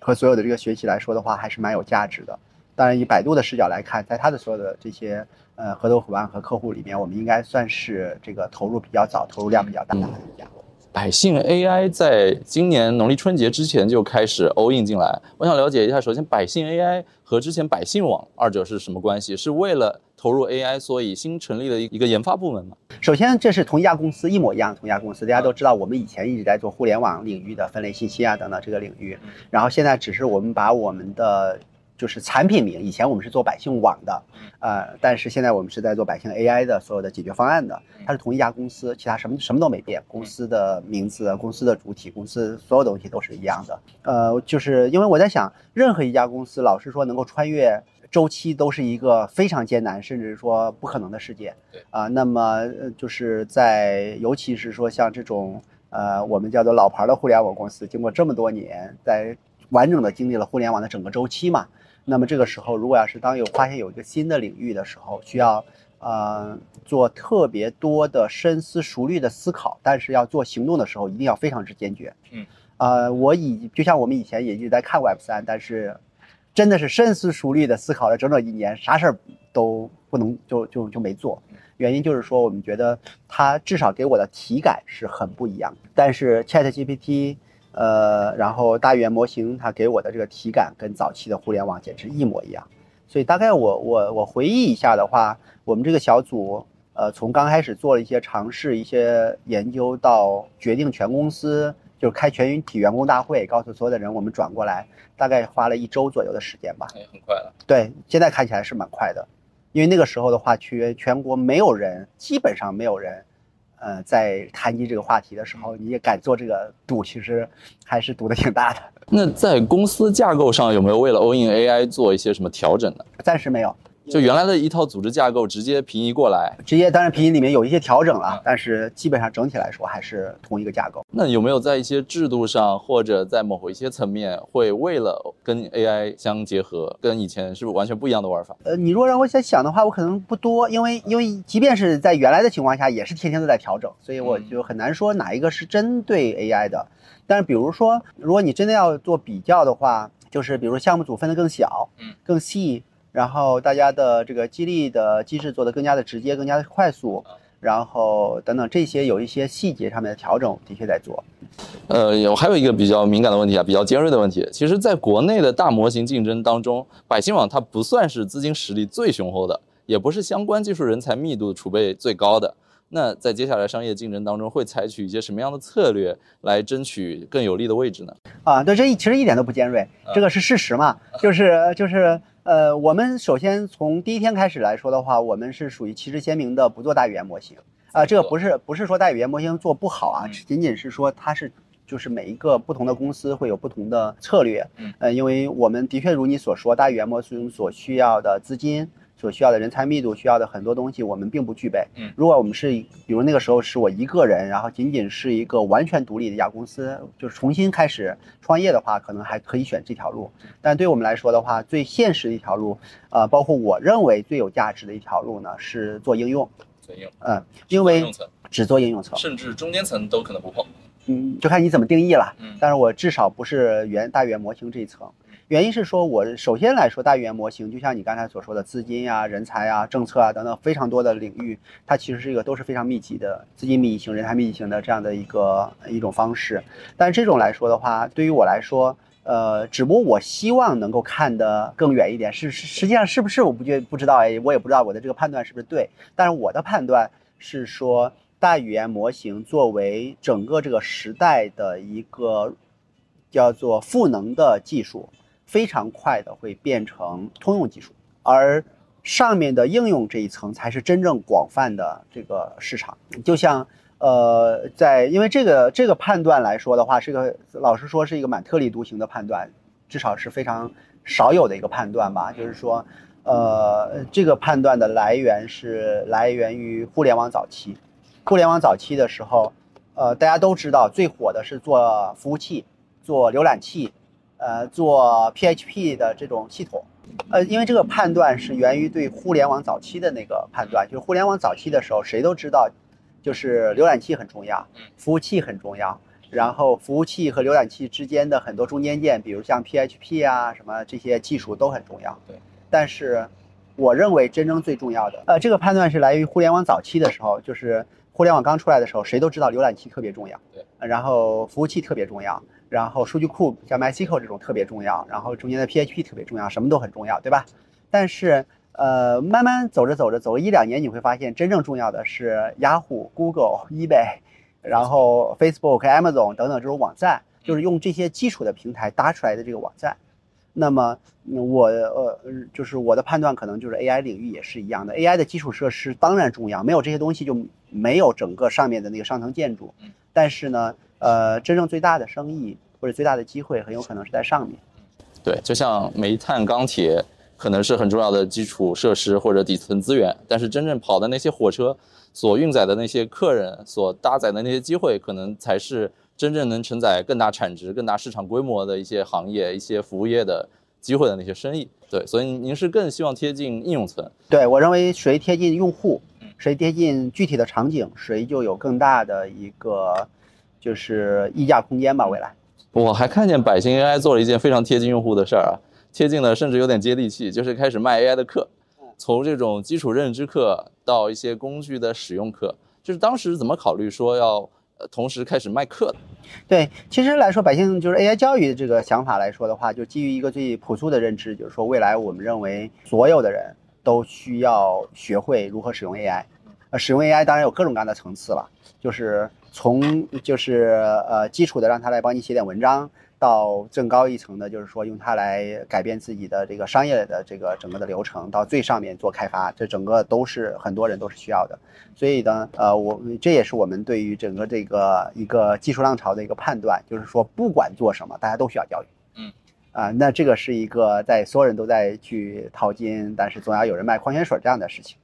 和所有的这个学习来说的话，还是蛮有价值的。当然，以百度的视角来看，在它的所有的这些呃合作伙伴和客户里面，我们应该算是这个投入比较早、投入量比较大的一家。百姓 AI 在今年农历春节之前就开始 all in 进来，我想了解一下，首先百姓 AI 和之前百姓网二者是什么关系？是为了投入 AI，所以新成立的一个研发部门吗？首先，这是同一家公司，一模一样，同一家公司。大家都知道，我们以前一直在做互联网领域的分类信息啊等等这个领域，然后现在只是我们把我们的。就是产品名，以前我们是做百姓网的，呃，但是现在我们是在做百姓 AI 的所有的解决方案的，它是同一家公司，其他什么什么都没变，公司的名字、公司的主体、公司所有东西都是一样的。呃，就是因为我在想，任何一家公司，老实说能够穿越周期，都是一个非常艰难，甚至说不可能的事件。对啊，那么就是在，尤其是说像这种呃，我们叫做老牌的互联网公司，经过这么多年，在完整的经历了互联网的整个周期嘛。那么这个时候，如果要是当有发现有一个新的领域的时候，需要呃做特别多的深思熟虑的思考，但是要做行动的时候，一定要非常之坚决。嗯，呃，我以就像我们以前也一直在看 Web 三，但是真的是深思熟虑的思考了整整一年，啥事儿都不能就就就没做。原因就是说，我们觉得它至少给我的体感是很不一样。但是 Chat GPT。呃，然后大语言模型它给我的这个体感跟早期的互联网简直一模一样，所以大概我我我回忆一下的话，我们这个小组呃从刚开始做了一些尝试、一些研究，到决定全公司就是开全体员工大会，告诉所有的人我们转过来，大概花了一周左右的时间吧。哎，很快了。对，现在看起来是蛮快的，因为那个时候的话，全全国没有人，基本上没有人。呃，在谈及这个话题的时候，你也敢做这个赌，其实还是赌的挺大的。那在公司架构上有没有为了 o in AI 做一些什么调整呢？暂时没有。就原来的一套组织架构直接平移过来，直接当然平移里面有一些调整了，但是基本上整体来说还是同一个架构。那有没有在一些制度上或者在某一些层面，会为了跟 AI 相结合，跟以前是不是完全不一样的玩法？呃，你如果让我在想的话，我可能不多，因为因为即便是在原来的情况下，也是天天都在调整，所以我就很难说哪一个是针对 AI 的。但是比如说，如果你真的要做比较的话，就是比如项目组分得更小，嗯，更细。然后大家的这个激励的机制做得更加的直接，更加的快速，然后等等这些有一些细节上面的调整，的确在做。呃，有还有一个比较敏感的问题啊，比较尖锐的问题。其实，在国内的大模型竞争当中，百姓网它不算是资金实力最雄厚的，也不是相关技术人才密度储备最高的。那在接下来商业竞争当中，会采取一些什么样的策略来争取更有利的位置呢？啊，对，这其实一点都不尖锐，这个是事实嘛，就是就是。呃，我们首先从第一天开始来说的话，我们是属于旗帜鲜明的不做大语言模型啊。这个不是不是说大语言模型做不好啊，仅仅是说它是就是每一个不同的公司会有不同的策略。呃，因为我们的确如你所说，大语言模型所需要的资金。所需要的人才密度，需要的很多东西，我们并不具备。嗯，如果我们是，比如那个时候是我一个人，然后仅仅是一个完全独立的一家公司，就是重新开始创业的话，可能还可以选这条路。但对我们来说的话，最现实的一条路，呃，包括我认为最有价值的一条路呢，是做应用。做应用。嗯，因为只做应用层，甚至中间层都可能不碰。嗯，就看你怎么定义了。嗯，但是我至少不是原大语言模型这一层。原因是说，我首先来说，大语言模型就像你刚才所说的，资金呀、人才啊、政策啊等等非常多的领域，它其实是一个都是非常密集的资金密集型、人才密集型的这样的一个一种方式。但是这种来说的话，对于我来说，呃，只不过我希望能够看得更远一点。是实际上是不是我不觉不知道哎，我也不知道我的这个判断是不是对。但是我的判断是说，大语言模型作为整个这个时代的一个叫做赋能的技术。非常快的会变成通用技术，而上面的应用这一层才是真正广泛的这个市场。就像呃，在因为这个这个判断来说的话，是个老实说是一个蛮特立独行的判断，至少是非常少有的一个判断吧。就是说，呃，这个判断的来源是来源于互联网早期。互联网早期的时候，呃，大家都知道最火的是做服务器，做浏览器。呃，做 PHP 的这种系统，呃，因为这个判断是源于对互联网早期的那个判断，就是互联网早期的时候，谁都知道，就是浏览器很重要，服务器很重要，然后服务器和浏览器之间的很多中间件，比如像 PHP 啊什么这些技术都很重要。对，但是我认为真正最重要的，呃，这个判断是来于互联网早期的时候，就是互联网刚出来的时候，谁都知道浏览器特别重要，对，然后服务器特别重要，然后数据库像 MySQL 这种特别重要，然后中间的 PHP 特别重要，什么都很重要，对吧？但是呃，慢慢走着走着，走了一两年，你会发现真正重要的是 Yahoo、Google、eBay。然后 Facebook、Amazon 等等这种网站，就是用这些基础的平台搭出来的这个网站。那么我呃就是我的判断可能就是 AI 领域也是一样的，AI 的基础设施当然重要，没有这些东西就没有整个上面的那个上层建筑。但是呢，呃，真正最大的生意或者最大的机会很有可能是在上面。对，就像煤炭、钢铁可能是很重要的基础设施或者底层资源，但是真正跑的那些火车。所运载的那些客人，所搭载的那些机会，可能才是真正能承载更大产值、更大市场规模的一些行业、一些服务业的机会的那些生意。对，所以您是更希望贴近应用层？对我认为，谁贴近用户，谁贴近具体的场景，谁就有更大的一个就是溢价空间吧。未来，我还看见百姓 AI 做了一件非常贴近用户的事儿啊，贴近的，甚至有点接地气，就是开始卖 AI 的课。从这种基础认知课到一些工具的使用课，就是当时怎么考虑说要呃同时开始卖课的？对，其实来说，百姓就是 AI 教育的这个想法来说的话，就基于一个最朴素的认知，就是说未来我们认为所有的人都需要学会如何使用 AI。呃，使用 AI 当然有各种各样的层次了，就是从就是呃基础的让他来帮你写点文章。到更高一层的，就是说用它来改变自己的这个商业的这个整个的流程，到最上面做开发，这整个都是很多人都是需要的。所以呢，呃，我这也是我们对于整个这个一个技术浪潮的一个判断，就是说不管做什么，大家都需要教育。嗯，啊，那这个是一个在所有人都在去淘金，但是总要有人卖矿泉水这样的事情。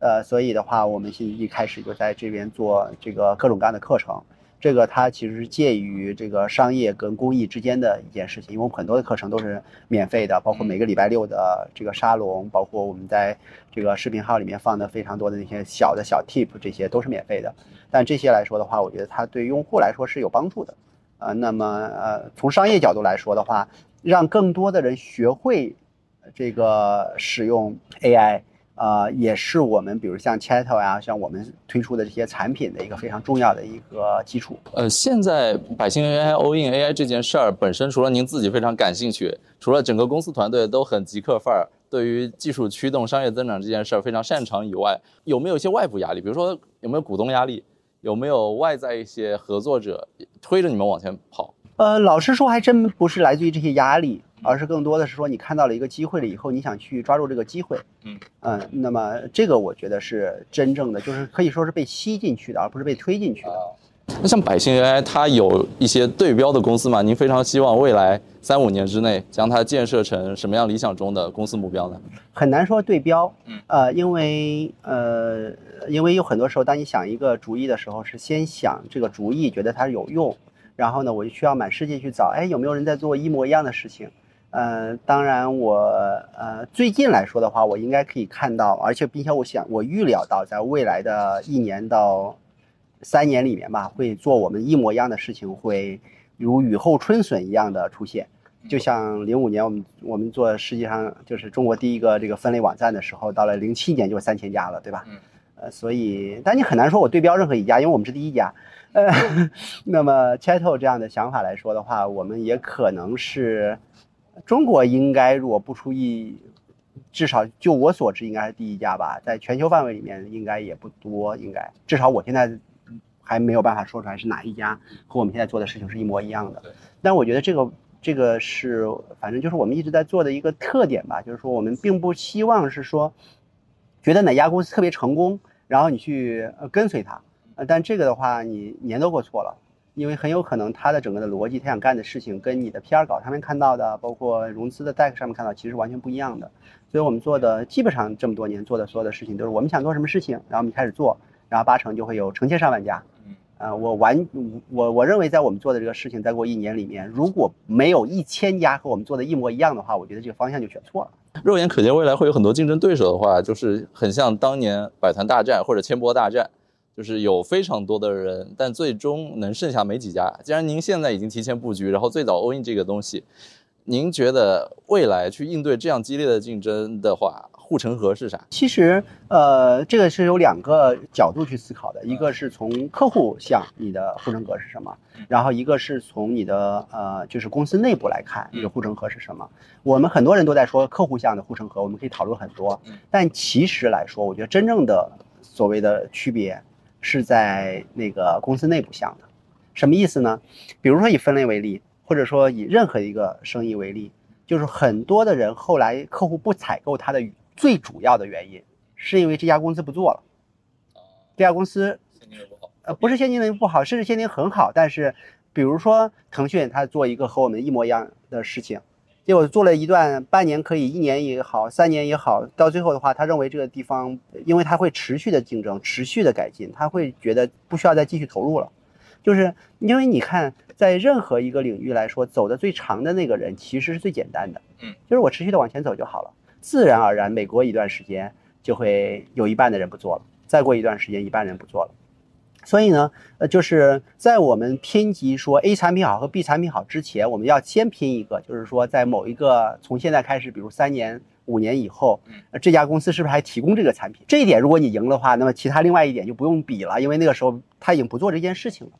呃，所以的话，我们现在一开始就在这边做这个各种各样的课程。这个它其实是介于这个商业跟公益之间的一件事情，因为我们很多的课程都是免费的，包括每个礼拜六的这个沙龙，包括我们在这个视频号里面放的非常多的那些小的小 tip，这些都是免费的。但这些来说的话，我觉得它对用户来说是有帮助的。呃，那么呃，从商业角度来说的话，让更多的人学会这个使用 AI。呃，也是我们比如像 Chatto 呀，像我们推出的这些产品的一个非常重要的一个基础。呃，现在百姓 AI all in AI 这件事儿本身，除了您自己非常感兴趣，除了整个公司团队都很极客范儿，对于技术驱动商业增长这件事儿非常擅长以外，有没有一些外部压力？比如说有没有股东压力？有没有外在一些合作者推着你们往前跑？呃，老实说，还真不是来自于这些压力。而是更多的是说，你看到了一个机会了以后，你想去抓住这个机会，嗯嗯，那么这个我觉得是真正的，就是可以说是被吸进去的，而不是被推进去的。那像百姓 AI，它有一些对标的公司吗？您非常希望未来三五年之内将它建设成什么样理想中的公司目标呢？很难说对标，嗯呃，因为呃，因为有很多时候，当你想一个主意的时候，是先想这个主意，觉得它有用，然后呢，我就需要满世界去找，哎，有没有人在做一模一样的事情。呃，当然，我呃最近来说的话，我应该可以看到，而且并且我想，我预料到，在未来的一年到三年里面吧，会做我们一模一样的事情，会如雨后春笋一样的出现。就像零五年我们我们做世界上就是中国第一个这个分类网站的时候，到了零七年就三千家了，对吧？嗯。呃，所以，但你很难说我对标任何一家，因为我们是第一家。呃，那么 Chatto 这样的想法来说的话，我们也可能是。中国应该如果不出意，至少就我所知，应该是第一家吧。在全球范围里面，应该也不多。应该至少我现在还没有办法说出来是哪一家和我们现在做的事情是一模一样的。但我觉得这个这个是，反正就是我们一直在做的一个特点吧。就是说，我们并不希望是说，觉得哪家公司特别成功，然后你去跟随它。呃，但这个的话，你年都过错了。因为很有可能他的整个的逻辑，他想干的事情跟你的 PR 稿上面看到的，包括融资的 deck 上面看到，其实完全不一样的。所以我们做的基本上这么多年做的所有的事情，都是我们想做什么事情，然后我们开始做，然后八成就会有成千上万家。嗯，呃，我完我我认为在我们做的这个事情，再过一年里面，如果没有一千家和我们做的一模一样的话，我觉得这个方向就选错了。肉眼可见未来会有很多竞争对手的话，就是很像当年百团大战或者千波大战。就是有非常多的人，但最终能剩下没几家。既然您现在已经提前布局，然后最早 all in 这个东西，您觉得未来去应对这样激烈的竞争的话，护城河是啥？其实，呃，这个是有两个角度去思考的，一个是从客户向你的护城河是什么，然后一个是从你的呃，就是公司内部来看你的护城河是什么。我们很多人都在说客户向的护城河，我们可以讨论很多，但其实来说，我觉得真正的所谓的区别是在那个公司内部向的。什么意思呢？比如说以分类为例，或者说以任何一个生意为例，就是很多的人后来客户不采购它的。最主要的原因是因为这家公司不做了，这家公司呃，不是现金流不好，甚至现金很好，但是比如说腾讯，它做一个和我们一模一样的事情，结果做了一段半年可以，一年也好，三年也好，到最后的话，他认为这个地方，因为他会持续的竞争，持续的改进，他会觉得不需要再继续投入了，就是因为你看，在任何一个领域来说，走的最长的那个人其实是最简单的，嗯，就是我持续的往前走就好了。自然而然，每过一段时间就会有一半的人不做了，再过一段时间，一半人不做了。所以呢，呃，就是在我们拼级说 A 产品好和 B 产品好之前，我们要先拼一个，就是说在某一个从现在开始，比如三年、五年以后，这家公司是不是还提供这个产品？这一点如果你赢的话，那么其他另外一点就不用比了，因为那个时候他已经不做这件事情了。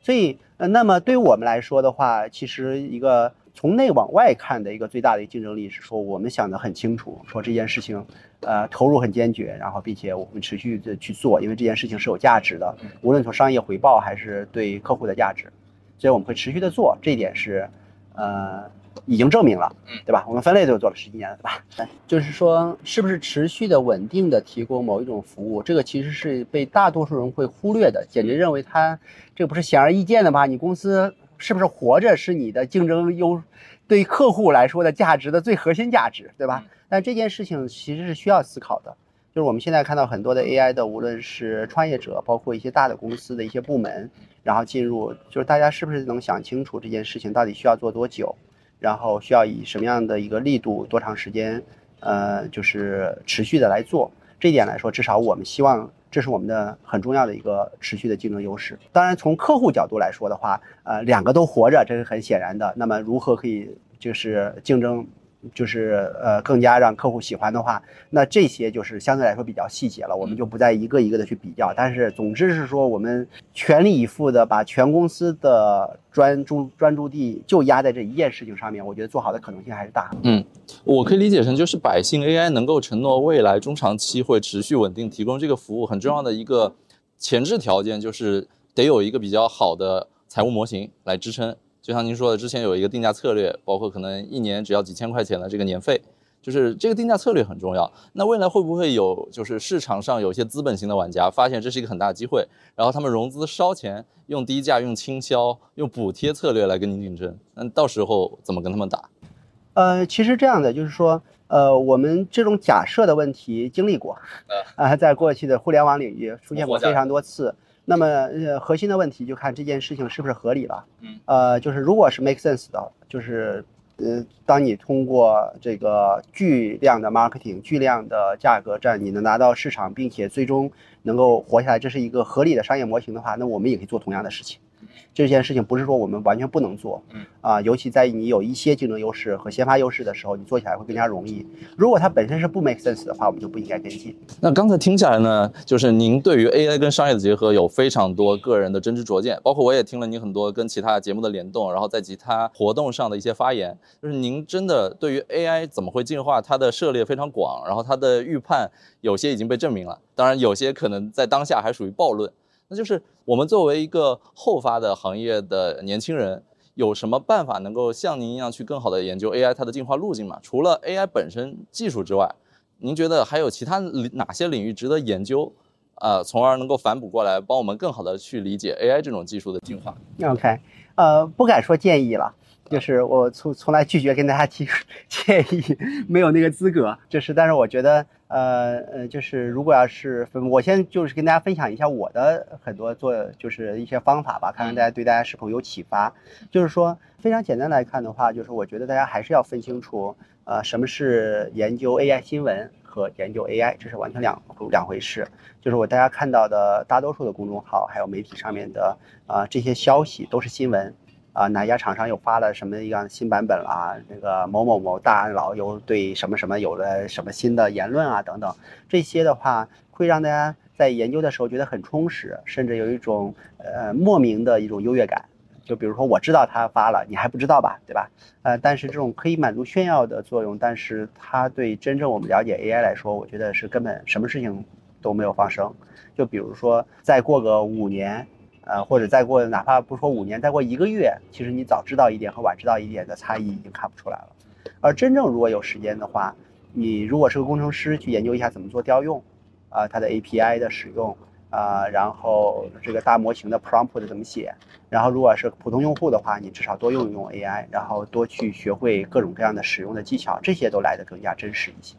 所以，呃，那么对于我们来说的话，其实一个。从内往外看的一个最大的竞争力是说，我们想得很清楚，说这件事情，呃，投入很坚决，然后并且我们持续的去做，因为这件事情是有价值的，无论从商业回报还是对客户的价值，所以我们会持续的做，这一点是，呃，已经证明了，对吧？我们分类都做了十几年了，对吧？就是说，是不是持续的稳定的提供某一种服务，这个其实是被大多数人会忽略的，简直认为它这个不是显而易见的吧？你公司。是不是活着是你的竞争优，对客户来说的价值的最核心价值，对吧？但这件事情其实是需要思考的。就是我们现在看到很多的 AI 的，无论是创业者，包括一些大的公司的一些部门，然后进入，就是大家是不是能想清楚这件事情到底需要做多久，然后需要以什么样的一个力度、多长时间，呃，就是持续的来做。这一点来说，至少我们希望。这是我们的很重要的一个持续的竞争优势。当然，从客户角度来说的话，呃，两个都活着，这是很显然的。那么，如何可以就是竞争？就是呃，更加让客户喜欢的话，那这些就是相对来说比较细节了，我们就不再一个一个的去比较。但是总之是说，我们全力以赴的把全公司的专注专注地就压在这一件事情上面，我觉得做好的可能性还是大。嗯，我可以理解成就是百姓 AI 能够承诺未来中长期会持续稳定提供这个服务，很重要的一个前置条件就是得有一个比较好的财务模型来支撑。就像您说的，之前有一个定价策略，包括可能一年只要几千块钱的这个年费，就是这个定价策略很重要。那未来会不会有，就是市场上有一些资本型的玩家发现这是一个很大机会，然后他们融资烧钱，用低价、用倾销、用补贴策略来跟您竞争？那到时候怎么跟他们打？呃，其实这样的就是说，呃，我们这种假设的问题经历过，啊，在过去的互联网领域出现过非常多次。那么，呃，核心的问题就看这件事情是不是合理了。嗯，呃，就是如果是 make sense 的，就是，呃，当你通过这个巨量的 marketing、巨量的价格战，你能拿到市场，并且最终能够活下来，这是一个合理的商业模型的话，那我们也可以做同样的事情。这件事情不是说我们完全不能做，嗯啊，尤其在你有一些竞争优势和先发优势的时候，你做起来会更加容易。如果它本身是不 make sense 的话，我们就不应该跟进。那刚才听下来呢，就是您对于 AI 跟商业的结合有非常多个人的真知灼见，包括我也听了您很多跟其他节目的联动，然后在其他活动上的一些发言，就是您真的对于 AI 怎么会进化，它的涉猎非常广，然后它的预判有些已经被证明了，当然有些可能在当下还属于暴论。那就是我们作为一个后发的行业的年轻人，有什么办法能够像您一样去更好的研究 AI 它的进化路径吗？除了 AI 本身技术之外，您觉得还有其他哪些领域值得研究？啊，从而能够反哺过来，帮我们更好的去理解 AI 这种技术的进化？OK，呃，不敢说建议了。就是我从从来拒绝跟大家提 建议，没有那个资格。就是，但是我觉得，呃呃，就是如果要是分，我先就是跟大家分享一下我的很多做就是一些方法吧，看看大家对大家是否有启发。就是说，非常简单来看的话，就是我觉得大家还是要分清楚，呃，什么是研究 AI 新闻。和研究 AI，这是完全两两回事。就是我大家看到的大多数的公众号还有媒体上面的啊这些消息都是新闻啊，哪家厂商又发了什么样新版本啦？那个某某某大佬又对什么什么有了什么新的言论啊等等，这些的话会让大家在研究的时候觉得很充实，甚至有一种呃莫名的一种优越感。就比如说，我知道他发了，你还不知道吧，对吧？呃，但是这种可以满足炫耀的作用，但是它对真正我们了解 AI 来说，我觉得是根本什么事情都没有发生。就比如说，再过个五年，呃，或者再过哪怕不说五年，再过一个月，其实你早知道一点和晚知道一点的差异已经看不出来了。而真正如果有时间的话，你如果是个工程师，去研究一下怎么做调用，啊，它的 API 的使用。啊，然后这个大模型的 prompt 的怎么写？然后如果是普通用户的话，你至少多用一用 AI，然后多去学会各种各样的使用的技巧，这些都来得更加真实一些。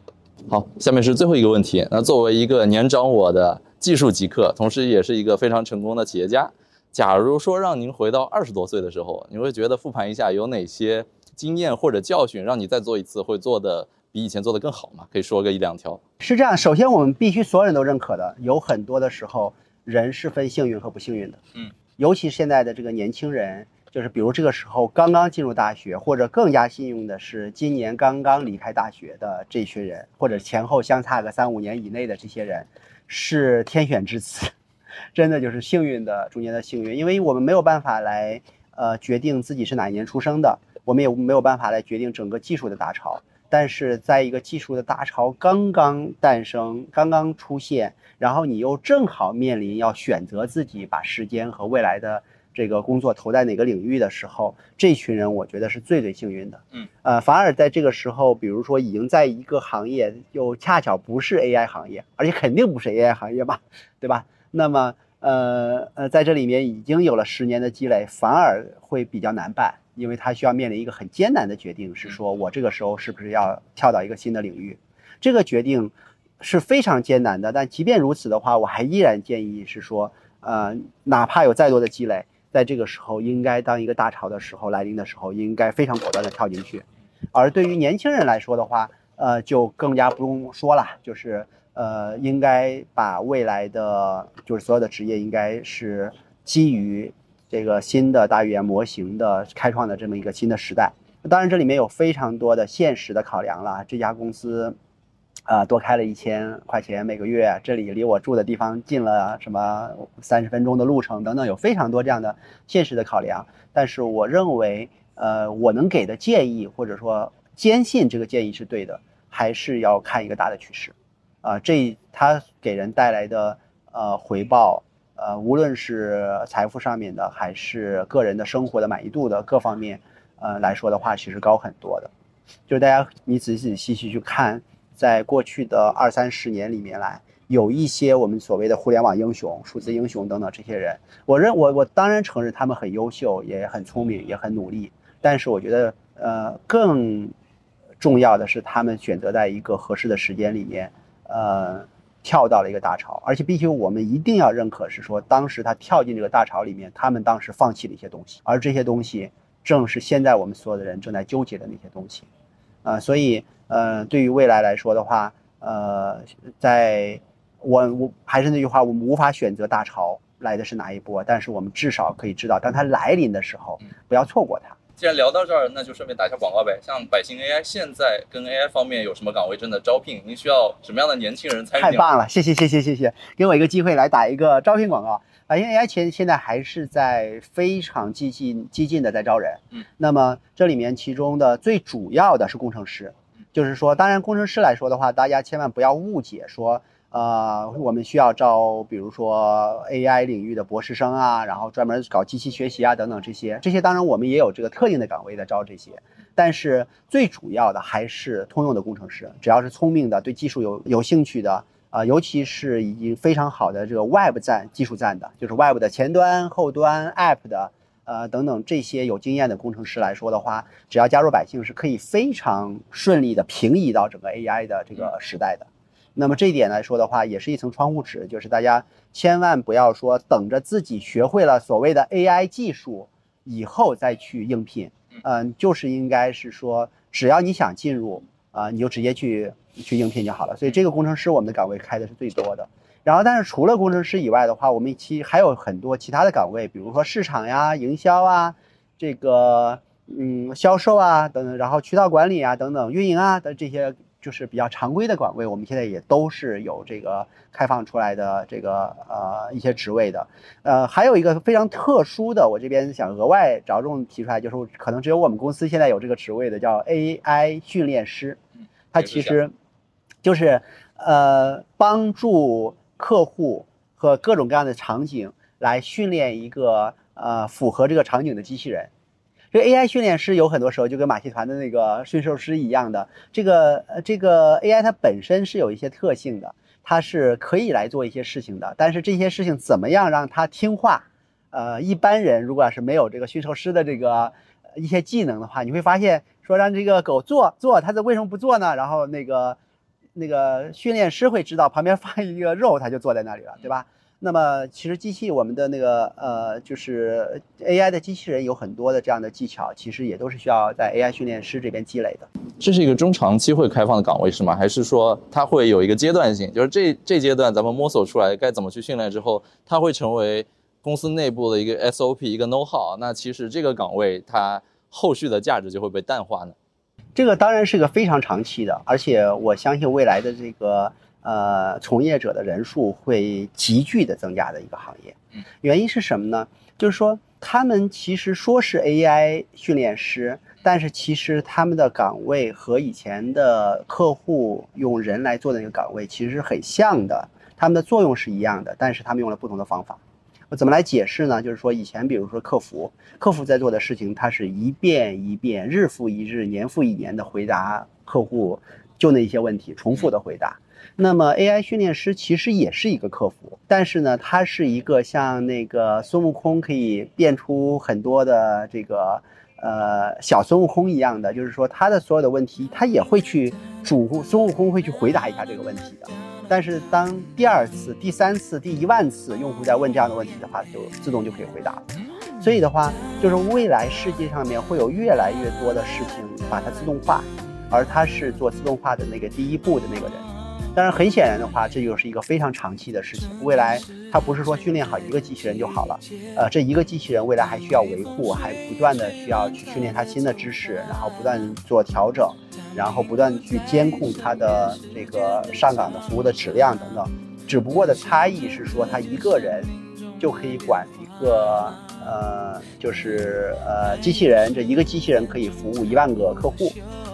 好，下面是最后一个问题。那作为一个年长我的技术极客，同时也是一个非常成功的企业家，假如说让您回到二十多岁的时候，你会觉得复盘一下有哪些经验或者教训，让你再做一次会做的？比以前做的更好吗？可以说个一两条。是这样，首先我们必须所有人都认可的，有很多的时候人是分幸运和不幸运的。嗯，尤其现在的这个年轻人，就是比如这个时候刚刚进入大学，或者更加幸运的是今年刚刚离开大学的这群人，或者前后相差个三五年以内的这些人，是天选之子，真的就是幸运的中间的幸运，因为我们没有办法来呃决定自己是哪一年出生的，我们也没有办法来决定整个技术的大潮。但是在一个技术的大潮刚刚诞生、刚刚出现，然后你又正好面临要选择自己把时间和未来的这个工作投在哪个领域的时候，这群人我觉得是最最幸运的。嗯，呃，反而在这个时候，比如说已经在一个行业，又恰巧不是 AI 行业，而且肯定不是 AI 行业嘛，对吧？那么，呃呃，在这里面已经有了十年的积累，反而会比较难办。因为他需要面临一个很艰难的决定，是说我这个时候是不是要跳到一个新的领域？这个决定是非常艰难的。但即便如此的话，我还依然建议是说，呃，哪怕有再多的积累，在这个时候，应该当一个大潮的时候来临的时候，应该非常果断的跳进去。而对于年轻人来说的话，呃，就更加不用说了，就是呃，应该把未来的就是所有的职业，应该是基于。这个新的大语言模型的开创的这么一个新的时代，当然这里面有非常多的现实的考量了。这家公司，啊，多开了一千块钱每个月，这里离我住的地方近了，什么三十分钟的路程等等，有非常多这样的现实的考量。但是我认为，呃，我能给的建议或者说坚信这个建议是对的，还是要看一个大的趋势，啊，这它给人带来的呃回报。呃，无论是财富上面的，还是个人的生活的满意度的各方面，呃来说的话，其实高很多的。就是大家你仔仔细细去看，在过去的二三十年里面来，有一些我们所谓的互联网英雄、数字英雄等等这些人，我认我我当然承认他们很优秀，也很聪明，也很努力。但是我觉得，呃，更重要的是他们选择在一个合适的时间里面，呃。跳到了一个大潮，而且必须我们一定要认可，是说当时他跳进这个大潮里面，他们当时放弃了一些东西，而这些东西正是现在我们所有的人正在纠结的那些东西，啊，所以呃，对于未来来说的话，呃，在我我还是那句话，我们无法选择大潮来的是哪一波，但是我们至少可以知道，当它来临的时候，不要错过它。既然聊到这儿，那就顺便打一下广告呗。像百姓 AI 现在跟 AI 方面有什么岗位正在招聘？您需要什么样的年轻人参与？太棒了，谢谢谢谢谢谢，给我一个机会来打一个招聘广告。百姓 AI 前现在还是在非常激进激进的在招人。嗯，那么这里面其中的最主要的是工程师，就是说，当然工程师来说的话，大家千万不要误解说。呃，我们需要招，比如说 AI 领域的博士生啊，然后专门搞机器学习啊，等等这些。这些当然我们也有这个特定的岗位在招这些，但是最主要的还是通用的工程师。只要是聪明的，对技术有有兴趣的，啊，尤其是已经非常好的这个 Web 站技术站的，就是 Web 的前端、后端、App 的，呃，等等这些有经验的工程师来说的话，只要加入百姓，是可以非常顺利的平移到整个 AI 的这个时代的。那么这一点来说的话，也是一层窗户纸，就是大家千万不要说等着自己学会了所谓的 AI 技术以后再去应聘，嗯，就是应该是说，只要你想进入，啊，你就直接去去应聘就好了。所以这个工程师我们的岗位开的是最多的。然后，但是除了工程师以外的话，我们其还有很多其他的岗位，比如说市场呀、营销啊，这个嗯销售啊等等，然后渠道管理啊等等，运营啊的这些就是比较常规的岗位，我们现在也都是有这个开放出来的这个呃一些职位的。呃，还有一个非常特殊的，我这边想额外着重提出来，就是可能只有我们公司现在有这个职位的，叫 AI 训练师。它其实就是呃帮助。客户和各种各样的场景来训练一个呃符合这个场景的机器人。这个 AI 训练师有很多时候就跟马戏团的那个驯兽师一样的，这个呃这个 AI 它本身是有一些特性的，它是可以来做一些事情的。但是这些事情怎么样让它听话？呃，一般人如果要是没有这个驯兽师的这个一些技能的话，你会发现说让这个狗做做，它这为什么不做呢？然后那个。那个训练师会知道旁边放一个肉，他就坐在那里了，对吧？那么其实机器我们的那个呃，就是 AI 的机器人有很多的这样的技巧，其实也都是需要在 AI 训练师这边积累的。这是一个中长期会开放的岗位是吗？还是说它会有一个阶段性？就是这这阶段咱们摸索出来该怎么去训练之后，它会成为公司内部的一个 SOP 一个 know how？那其实这个岗位它后续的价值就会被淡化呢？这个当然是个非常长期的，而且我相信未来的这个呃从业者的人数会急剧的增加的一个行业。原因是什么呢？就是说他们其实说是 AI 训练师，但是其实他们的岗位和以前的客户用人来做的那个岗位其实是很像的，他们的作用是一样的，但是他们用了不同的方法。我怎么来解释呢？就是说，以前比如说客服，客服在做的事情，他是一遍一遍、日复一日、年复一年的回答客户就那一些问题，重复的回答。那么 AI 训练师其实也是一个客服，但是呢，他是一个像那个孙悟空可以变出很多的这个呃小孙悟空一样的，就是说他的所有的问题，他也会去主孙悟空会去回答一下这个问题的。但是当第二次、第三次、第一万次用户在问这样的问题的话，就自动就可以回答了。所以的话，就是未来世界上面会有越来越多的事情把它自动化，而他是做自动化的那个第一步的那个人。当然，很显然的话，这就是一个非常长期的事情。未来它不是说训练好一个机器人就好了，呃，这一个机器人未来还需要维护，还不断的需要去训练它新的知识，然后不断做调整。然后不断去监控它的这个上岗的服务的质量等等，只不过的差异是说，他一个人就可以管一个呃，就是呃机器人，这一个机器人可以服务一万个客户，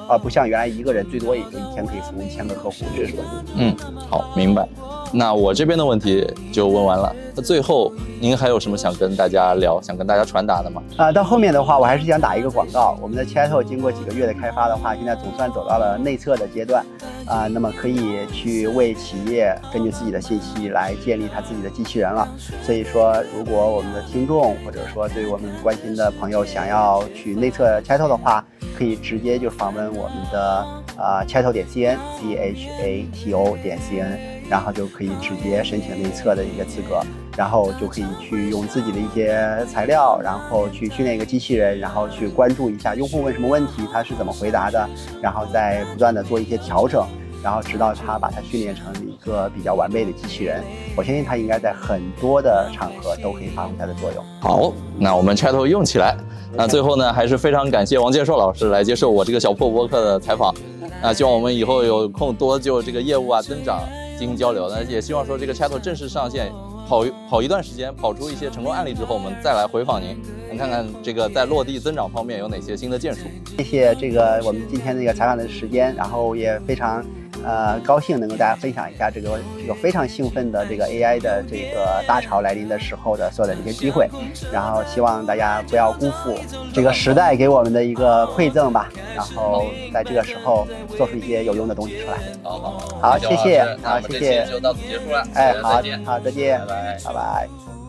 啊不像原来一个人最多也就一天可以服务一千个客户，这是吧。嗯，好，明白。那我这边的问题就问完了。那最后，您还有什么想跟大家聊、想跟大家传达的吗？啊，到后面的话，我还是想打一个广告。我们的 Chat 经过几个月的开发的话，现在总算走到了内测的阶段。啊，那么可以去为企业根据自己的信息来建立他自己的机器人了。所以说，如果我们的听众或者说对我们关心的朋友想要去内测 Chat 的话，可以直接就访问我们的啊 Chat 点 cn，c h a t o 点 c n。然后就可以直接申请内测的一个资格，然后就可以去用自己的一些材料，然后去训练一个机器人，然后去关注一下用户问什么问题，他是怎么回答的，然后再不断的做一些调整，然后直到他把它训练成一个比较完备的机器人。我相信他应该在很多的场合都可以发挥它的作用。好，那我们 Chat 用起来。那最后呢，还是非常感谢王建硕老师来接受我这个小破播客的采访。那希望我们以后有空多就这个业务啊增长。进行交流，那也希望说这个 Chat 正式上线，跑跑一段时间，跑出一些成功案例之后，我们再来回访您，您看看这个在落地增长方面有哪些新的建树。谢谢这个我们今天这个采访的时间，然后也非常。呃，高兴能跟大家分享一下这个这个非常兴奋的这个 AI 的这个大潮来临的时候的所有的这些机会，然后希望大家不要辜负这个时代给我们的一个馈赠吧，然后在这个时候做出一些有用的东西出来。好好好，谢谢，好谢谢，就到此结束了。哎，好，好再见，拜拜，拜拜。